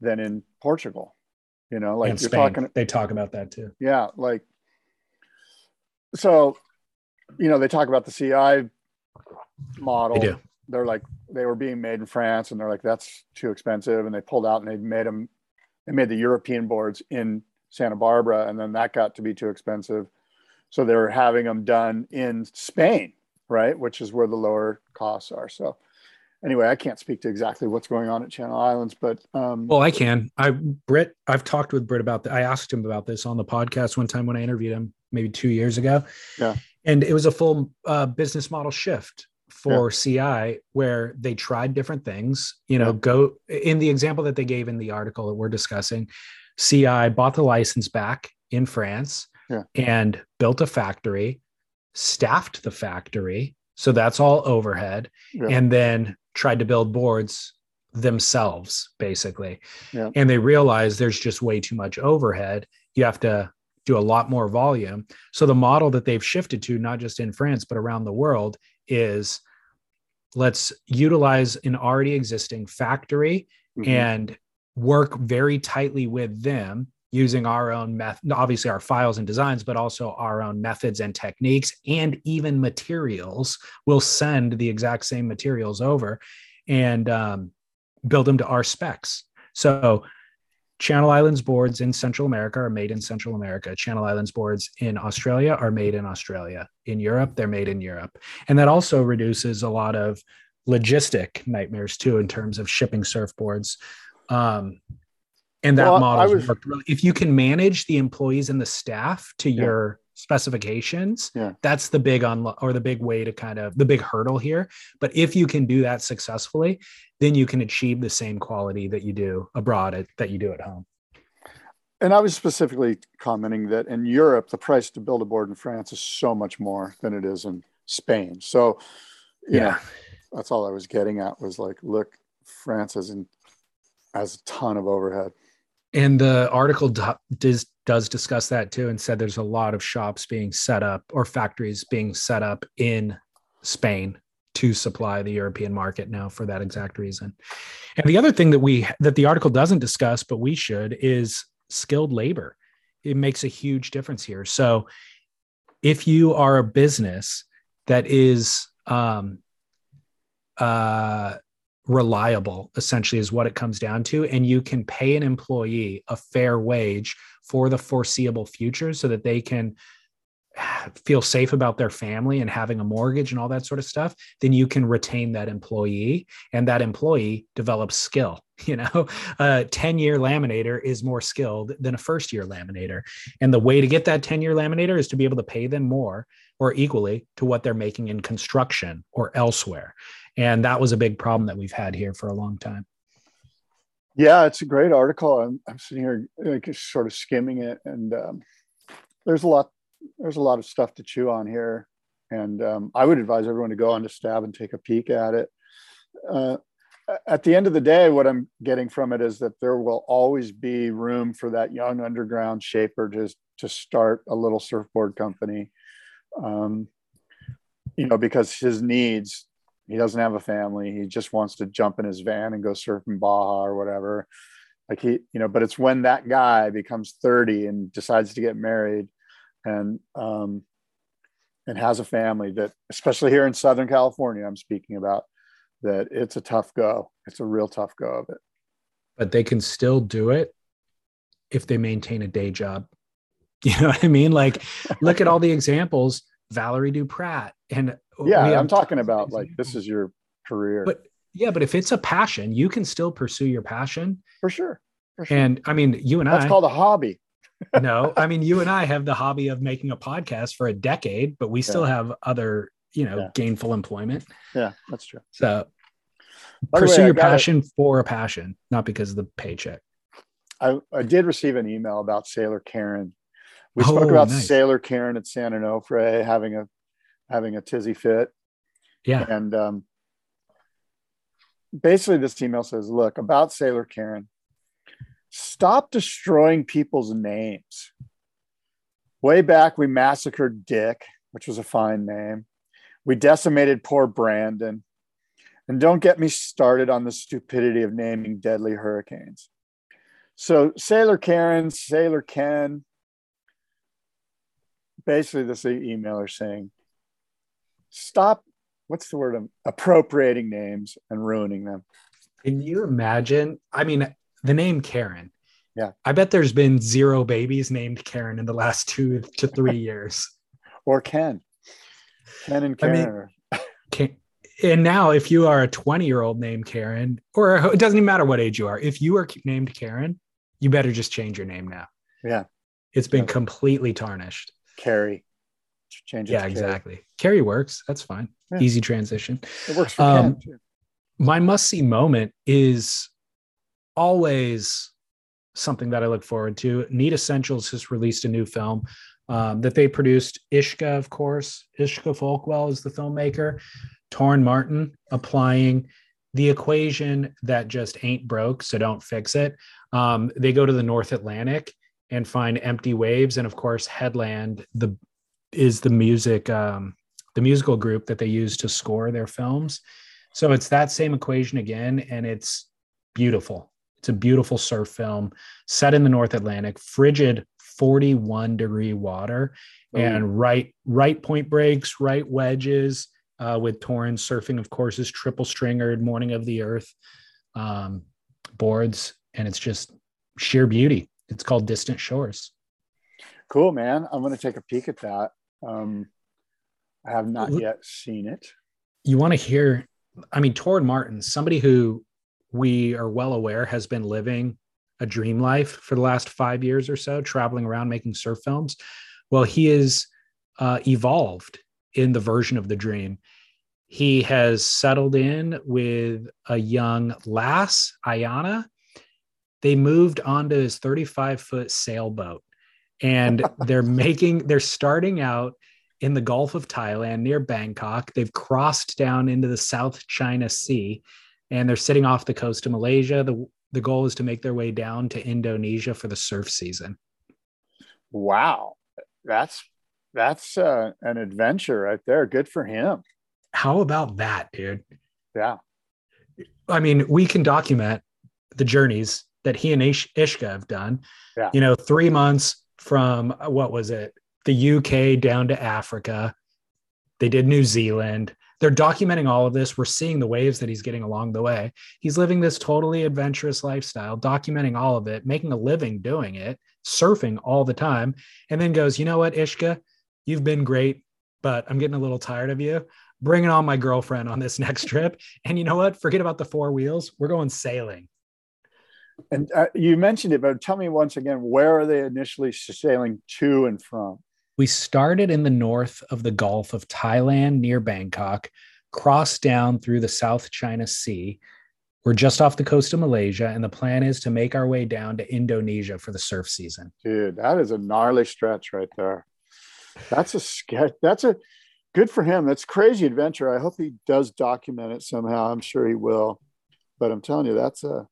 than in Portugal. You know, like and you're Spain. talking. They talk about that too. Yeah, like so. You know, they talk about the CI model. They do they're like they were being made in France and they're like that's too expensive and they pulled out and they made them they made the European boards in Santa Barbara and then that got to be too expensive. So they were having them done in Spain right? Which is where the lower costs are. So anyway I can't speak to exactly what's going on at Channel Islands but um well I can. I Britt I've talked with Britt about that I asked him about this on the podcast one time when I interviewed him maybe 2 years ago. Yeah. And it was a full uh, business model shift for yeah. CI where they tried different things. You know, yeah. go in the example that they gave in the article that we're discussing. CI bought the license back in France yeah. and built a factory, staffed the factory. So that's all overhead. And then tried to build boards themselves, basically. And they realized there's just way too much overhead. You have to do a lot more volume. So the model that they've shifted to, not just in France, but around the world, is let's utilize an already existing factory mm-hmm. and work very tightly with them using our own method obviously our files and designs but also our own methods and techniques and even materials we'll send the exact same materials over and um, build them to our specs so Channel Islands boards in Central America are made in Central America. Channel Islands boards in Australia are made in Australia. In Europe, they're made in Europe. And that also reduces a lot of logistic nightmares too in terms of shipping surfboards. Um, and that well, model was, worked really. If you can manage the employees and the staff to yeah. your specifications, yeah. that's the big on or the big way to kind of the big hurdle here. But if you can do that successfully, then you can achieve the same quality that you do abroad at, that you do at home. And I was specifically commenting that in Europe, the price to build a board in France is so much more than it is in Spain. So, yeah, know, that's all I was getting at was like, look, France has, in, has a ton of overhead. And the article does does discuss that too, and said there's a lot of shops being set up or factories being set up in Spain to supply the European market now for that exact reason. And the other thing that we that the article doesn't discuss, but we should, is skilled labor. It makes a huge difference here. So if you are a business that is um, uh, reliable, essentially, is what it comes down to, and you can pay an employee a fair wage for the foreseeable future so that they can feel safe about their family and having a mortgage and all that sort of stuff, then you can retain that employee and that employee develops skill. You know, a 10 year laminator is more skilled than a first year laminator. And the way to get that 10 year laminator is to be able to pay them more or equally to what they're making in construction or elsewhere. And that was a big problem that we've had here for a long time. Yeah, it's a great article. I'm, I'm sitting here like, sort of skimming it, and um, there's a lot there's a lot of stuff to chew on here, and um, I would advise everyone to go on to Stab and take a peek at it. Uh, at the end of the day, what I'm getting from it is that there will always be room for that young underground shaper to to start a little surfboard company. Um, you know, because his needs, he doesn't have a family. He just wants to jump in his van and go surf in Baja or whatever. Like he, you know, but it's when that guy becomes 30 and decides to get married and um, and has a family that, especially here in Southern California, I'm speaking about, that it's a tough go. It's a real tough go of it. But they can still do it if they maintain a day job. You know what I mean? Like, look at all the examples. Valerie Duprat and yeah, I'm talking about like this is your career. But yeah, but if it's a passion, you can still pursue your passion for sure. For sure. And I mean, you and That's I. That's called a hobby no, I mean, you and I have the hobby of making a podcast for a decade, but we still yeah. have other, you know, yeah. gainful employment. Yeah, that's true. So pursue way, your passion it. for a passion, not because of the paycheck. I, I did receive an email about Sailor Karen. We oh, spoke about nice. Sailor Karen at San Onofre having a having a tizzy fit. Yeah. And um, basically this email says, look, about Sailor Karen, stop destroying people's names. Way back, we massacred Dick, which was a fine name. We decimated poor Brandon. And don't get me started on the stupidity of naming deadly hurricanes. So, Sailor Karen, Sailor Ken, basically, this emailer saying, stop, what's the word, appropriating names and ruining them. Can you imagine? I mean, the name Karen. Yeah. I bet there's been zero babies named Karen in the last two to three years. or Ken. Ken and Karen. I mean, and now, if you are a 20 year old named Karen, or it doesn't even matter what age you are, if you are named Karen, you better just change your name now. Yeah. It's been yeah. completely tarnished. Carrie. change it. Yeah, exactly. Carrie works. That's fine. Yeah. Easy transition. It works for Um, Ken too. my must see moment is always something that I look forward to. Need Essentials has released a new film um, that they produced. Ishka, of course, Ishka Folkwell is the filmmaker. Torren Martyn applying the equation that just ain't broke, so don't fix it. Um, they go to the North Atlantic and find empty waves, and of course, Headland the is the music um, the musical group that they use to score their films. So it's that same equation again, and it's beautiful. It's a beautiful surf film set in the North Atlantic, frigid 41 degree water, Oh. and right right point breaks, right wedges, uh, with Torren's surfing, of course, is triple stringered Morning of the Earth um, boards, and it's just sheer beauty. It's called Distant Shores. Cool, man. I'm going to take a peek at that. Um, I have not yet seen it. you want to hear i mean torren martyn somebody who we are well aware has been living a dream life for the last five years or so traveling around making surf films. Well he is uh, evolved in the version of the dream. He has settled in with a young lass ayana. They moved onto his 35 foot sailboat and they're making they're starting out in the Gulf of Thailand near Bangkok. They've crossed down into the South China Sea and they're sitting off the coast of Malaysia. The, the goal is to make their way down to Indonesia for the surf season. Wow, that's that's uh, an adventure right there. Good for him. How about that, dude? Yeah, I mean, we can document the journeys that he and Ish- Ishka have done. Yeah. You know, three months from what was it? The UK down to Africa. They did New Zealand. They're documenting all of this. We're seeing the waves that he's getting along the way. He's living this totally adventurous lifestyle, documenting all of it, making a living doing it, surfing all the time, and then goes, you know what, Ishka, you've been great, but I'm getting a little tired of you. Bringing on my girlfriend on this next trip. And you know what? Forget about the four wheels. We're going sailing. and uh, you mentioned it, but tell me once again, where are they initially sailing to and from? We started in the north of the Gulf of Thailand near Bangkok, crossed down through the South China Sea. We're just off the coast of Malaysia, and the plan is to make our way down to Indonesia for the surf season. Dude, that is a gnarly stretch right there. That's a sketch. That's a good for him. That's crazy adventure. I hope he does document it somehow. I'm sure he will. But I'm telling you, that's a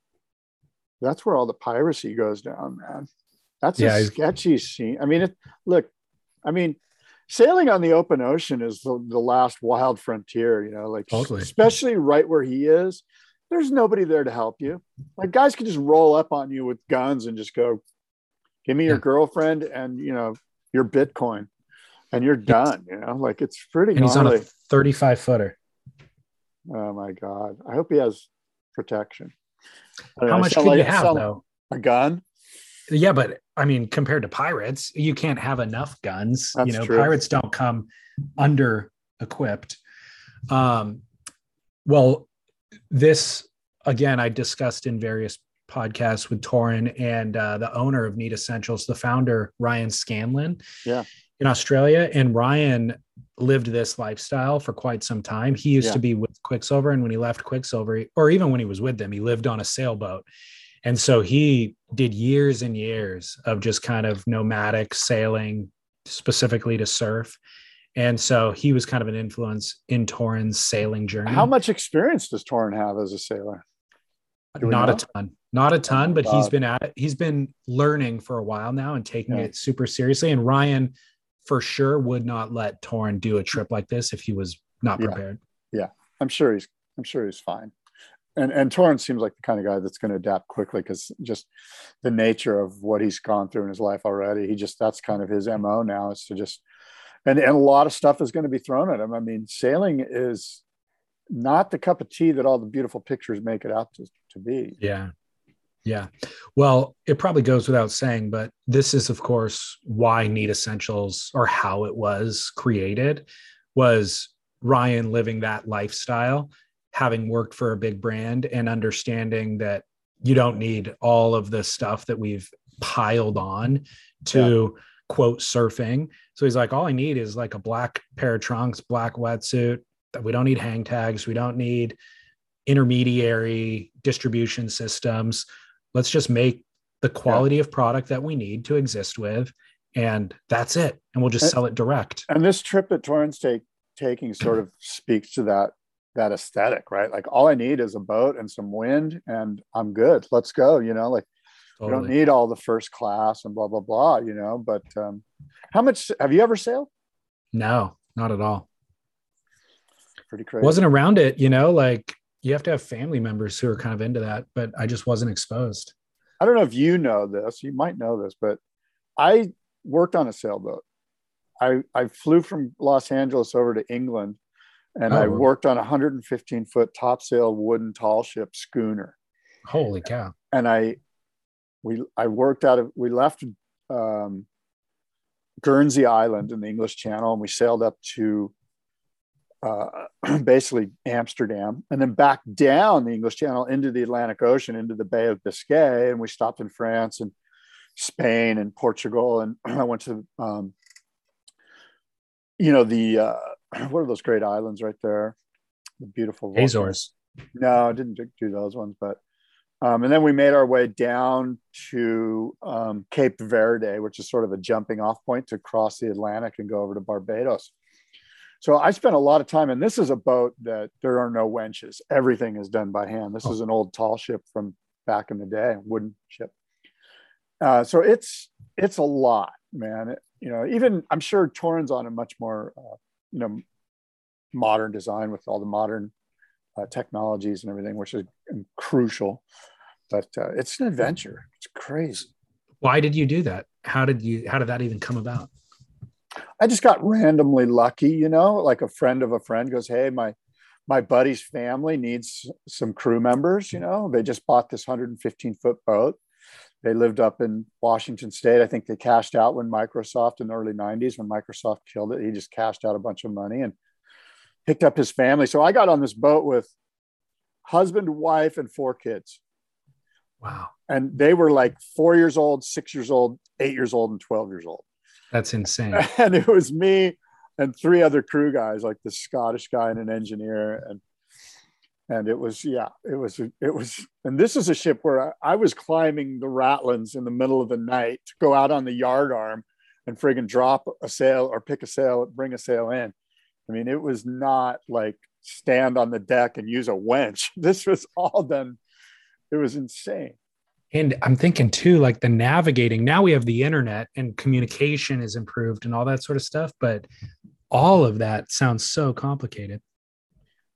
that's where all the piracy goes down, man. That's Yeah, a sketchy scene. I mean, it, look, I mean, sailing on the open ocean is the, the last wild frontier, you know, like Totally. especially right where he is. There's nobody there to help you. Like guys could just roll up on you with guns and just go, give me your Yeah. girlfriend and you know your Bitcoin, and you're done. You know, like it's pretty And he's on a 35 footer. Oh my god! I hope he has protection. How know, much could like- you have, though? A gun? Yeah, but I mean, compared to pirates, you can't have enough guns. you know, true. pirates don't come under equipped. Um, well, this again, I discussed in various podcasts with Torren and uh, the owner of Need Essentials, the founder Ryan Scanlon Yeah. in Australia, and Ryan lived this lifestyle for quite some time. He used Yeah. to be with Quiksilver, and when he left Quiksilver, or even when he was with them, he lived on a sailboat. And so he did years and years of just kind of nomadic sailing, specifically to surf. And so he was kind of an influence in Torren's sailing journey. How much experience does Torren have as a sailor? Not know? a ton, not a ton, but he's uh, been at it. He's been learning for a while now and taking Yeah. it super seriously. And Ryan, for sure, would not let Torren do a trip like this if he was not Yeah. prepared. Yeah, I'm sure he's. I'm sure he's fine. And and Torren seems like the kind of guy that's going to adapt quickly because just the nature of what he's gone through in his life already. He just that's kind of his mo now is to just and and a lot of stuff is going to be thrown at him. I mean, sailing is not the cup of tea that all the beautiful pictures make it out to, to be. Yeah. Yeah. Well, it probably goes without saying, but this is, of course, why Need Essentials or how it was created was Ryan living that lifestyle, having worked for a big brand and understanding that you don't need all of the stuff that we've piled on to quote surfing. So he's like, all I need is like a black pair of trunks, black wetsuit. We don't need hang tags. We don't need intermediary distribution systems. Let's just make the quality yeah. of product that we need to exist with. And that's it. And we'll just and, sell it direct. And this trip that Torren's take taking sort of speaks to that that aesthetic, right? Like all I need is a boat and some wind and I'm good. Let's go. You know, like totally. we don't need all the first class and blah blah blah, you know. But um how much have you ever sailed? No, not at all. Pretty crazy. Wasn't around it, you know, like you have to have family members who are kind of into that, but I just wasn't exposed. I don't know if you know this, you might know this, but I worked on a sailboat. I, I flew from Los Angeles over to England and oh. I worked on a 115 foot topsail wooden tall ship schooner. Holy cow. And I, we, I worked out of, we left um, Guernsey Island in the English Channel and we sailed up to uh, basically Amsterdam, and then back down the English Channel into the Atlantic Ocean, into the Bay of Biscay. And we stopped in France and Spain and Portugal. And I went to, um, you know, the, uh, what are those great islands right there? The beautiful Azores. No, I didn't do those ones, but, um, and then we made our way down to um, Cape Verde, which is sort of a jumping off point to cross the Atlantic and go over to Barbados. So I spent a lot of time, and this is a boat that there are no winches. Everything is done by hand. This oh. is an old tall ship from back in the day, wooden ship. Uh, so it's it's a lot, man. It, you know, even I'm sure Torren's on a much more, uh, you know, modern design with all the modern uh, technologies and everything, which is crucial. But uh, it's an adventure. It's crazy. Why did you do that? How did you? How did that even come about? I just got randomly lucky, you know, like a friend of a friend goes, Hey, my, my buddy's family needs some crew members, you know, they just bought this 115 foot boat. They lived up in Washington state. I think they cashed out when Microsoft in the early 90s, when Microsoft killed it, he just cashed out a bunch of money and picked up his family. So I got on this boat with husband, wife, and four kids. Wow. And they were like four years old, six years old, eight years old, and 12 years old. That's insane. And it was me and three other crew guys, like the Scottish guy and an engineer. And and it was yeah, it was it was and this is a ship where I, I was climbing the ratlins in the middle of the night to go out on the yard arm and friggin' drop a sail or pick a sail, bring a sail in. I mean, it was not like stand on the deck and use a winch. This was all done. It was insane and i'm thinking too like the navigating now we have the internet and communication is improved and all that sort of stuff but all of that sounds so complicated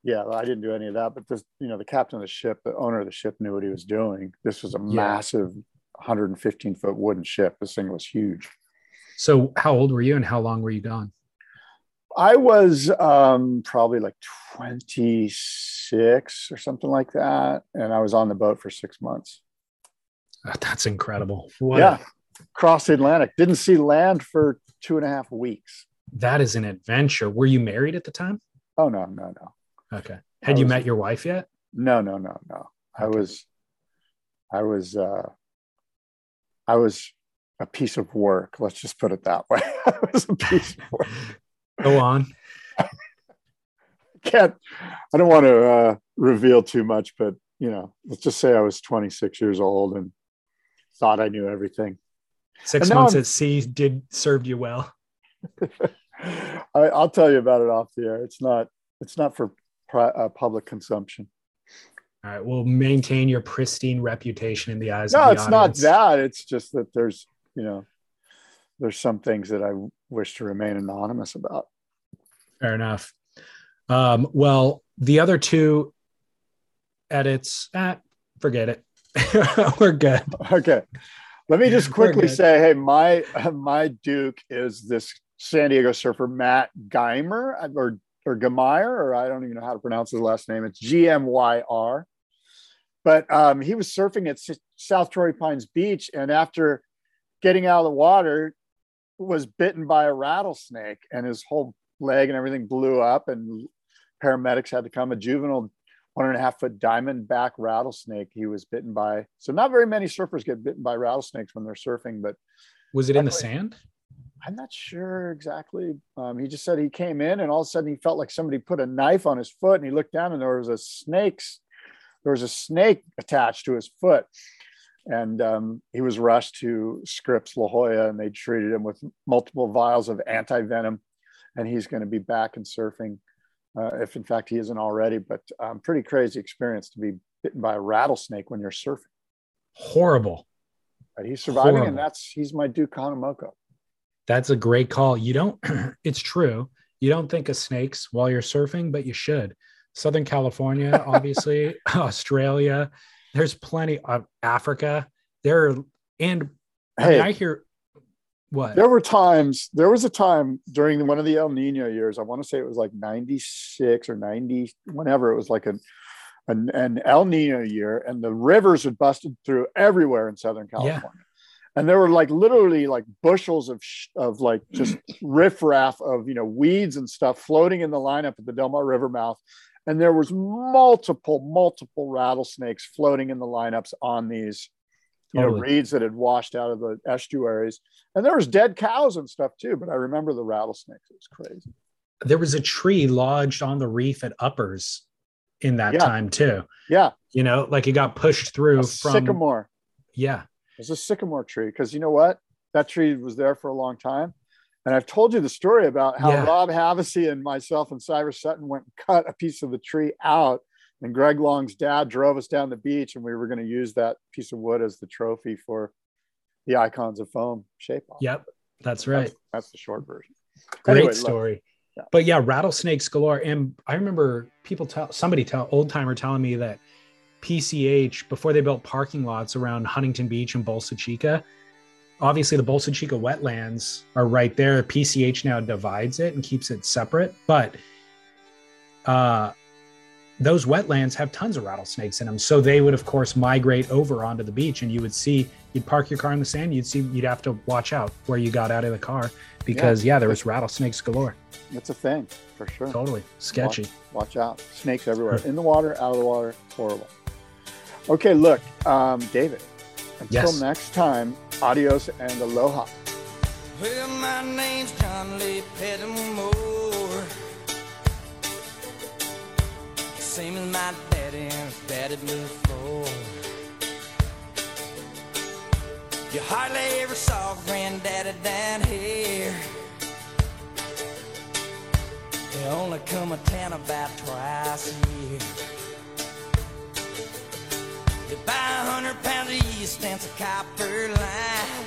yeah i didn't do any of that but this you know the captain of the ship the owner of the ship knew what he was doing this was a yeah. massive 115 foot wooden ship this thing was huge so how old were you and how long were you gone I was um, probably like 26 or something like that. And I was on the boat for six months. That's incredible. What yeah. Cross the Atlantic. Didn't see land for two and a half weeks. That is an adventure. Were you married at the time? Oh, no, no, no. Okay. Had I you met your wife yet? No, no, no, no. Okay. I was, I was, uh, I was a piece of work. Let's just put it that way. I was a piece of work. Go on. Can't, I don't want to uh, reveal too much, but you know, let's just say I was 26 years old and thought I knew everything. Six months I'm, at sea did served you well. I, will tell you about it off the air. It's not. It's not for uh, public consumption. All right. We'll maintain your pristine reputation in the eyes. No, the No, it's audience. not that. It's just that there's, you know, there's some things that I wish to remain anonymous about. Fair enough. Um, well, the other two edits, ah, forget it. We're good. Okay. Let me just quickly say, hey, my my Duke is this San Diego surfer Matt Geimer or or Gemeyer, or I don't even know how to pronounce his last name. It's G M Y R. But um, he was surfing at South Torrey Pines Beach, and after getting out of the water, was bitten by a rattlesnake, and his whole leg and everything blew up, and paramedics had to come. A juvenile one and a half foot diamondback rattlesnake he was bitten by. So not very many surfers get bitten by rattlesnakes when they're surfing, but was it in the sand? I'm not sure exactly. Um, he just said he came in and all of a sudden he felt like somebody put a knife on his foot and he looked down and there was a snake's there was a snake attached to his foot. And um, he was rushed to Scripps La Jolla and they treated him with multiple vials of anti venom. And he's going to be back and surfing, uh, if in fact he isn't already. But um, pretty crazy experience to be bitten by a rattlesnake when you're surfing. Horrible. But he's surviving, Horrible. and that's he's my Duke Kahanamoku. That's a great call. You don't, it's true. You don't think of snakes while you're surfing, but you should. Southern California, obviously, Australia, there's plenty of Africa. There, are, and I, mean, Hey. I hear what? There were times, there was a time during one of the El Nino years, I want to say it was like 96 or 90, whenever it was like an, an, an El Nino year, and the rivers had busted through everywhere in Southern California. And there were like literally like bushels of, sh- of like just riffraff of, you know, weeds and stuff floating in the lineup at the Del Mar River mouth. And there was multiple, multiple rattlesnakes floating in the lineups on these you know, reeds that had washed out of the estuaries. And there was dead cows and stuff too, but I remember the rattlesnakes. It was crazy. there was a tree lodged on the reef at Uppers in that Yeah. time too. Yeah. You know, like it got pushed through A from sycamore. Yeah. Was a sycamore tree because you know what? That tree was there for a long time. And I've told you the story about how Yeah. Rob Havasey and myself and Cyrus Sutton went and cut a piece of the tree out. And Greg Long's dad drove us down the beach, and we were going to use that piece of wood as the trophy for the icons of foam shape off. Yep. That's right. That's, that's the short version. Great Anyway, story. But yeah, rattlesnakes galore. And I remember people tell somebody tell old timer telling me that PCH before they built parking lots around Huntington Beach and Bolsa Chica. Obviously, the Bolsa Chica wetlands are right there. PCH now divides it and keeps it separate, but uh, those wetlands have tons of rattlesnakes in them. So they would, of course, migrate over onto the beach, and you would see you'd park your car in the sand. You'd see you'd have to watch out where you got out of the car because yeah, there was rattlesnakes galore. It's a thing for sure. Totally sketchy. Watch, watch out. Snakes everywhere. In the water, out of the water. Horrible. Okay, look, um, David, until Yes. next time, adios and aloha. Well, my name's John Lee Pettimore. Same as my daddy and his daddy before. You hardly ever saw granddaddy down here. They only come a town about twice a year. You buy a hundred pounds of yeast and some copper line.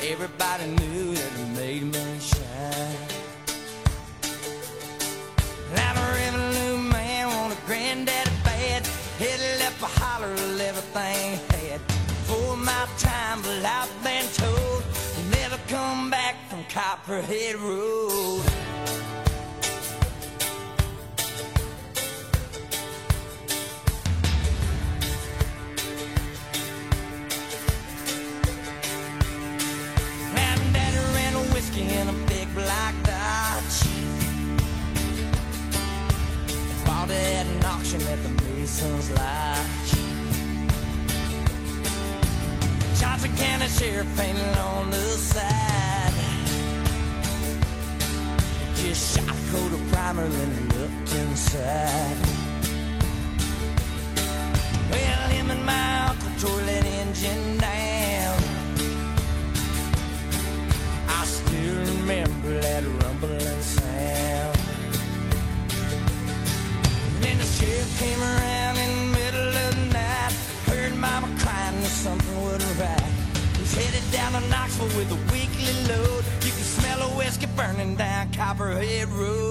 Everybody knew that it made me shine. Now the revenue man wanted granddaddy bad. Headed up a holler of everything had. For my time, but I've been told you never come back from Copperhead Road. Black Dodge. Bought it at an auction at the Mason's Lodge. Johnson County Sheriff painted on the side. Just shot a coat of primer and looked inside. Burning down Copperhead Road.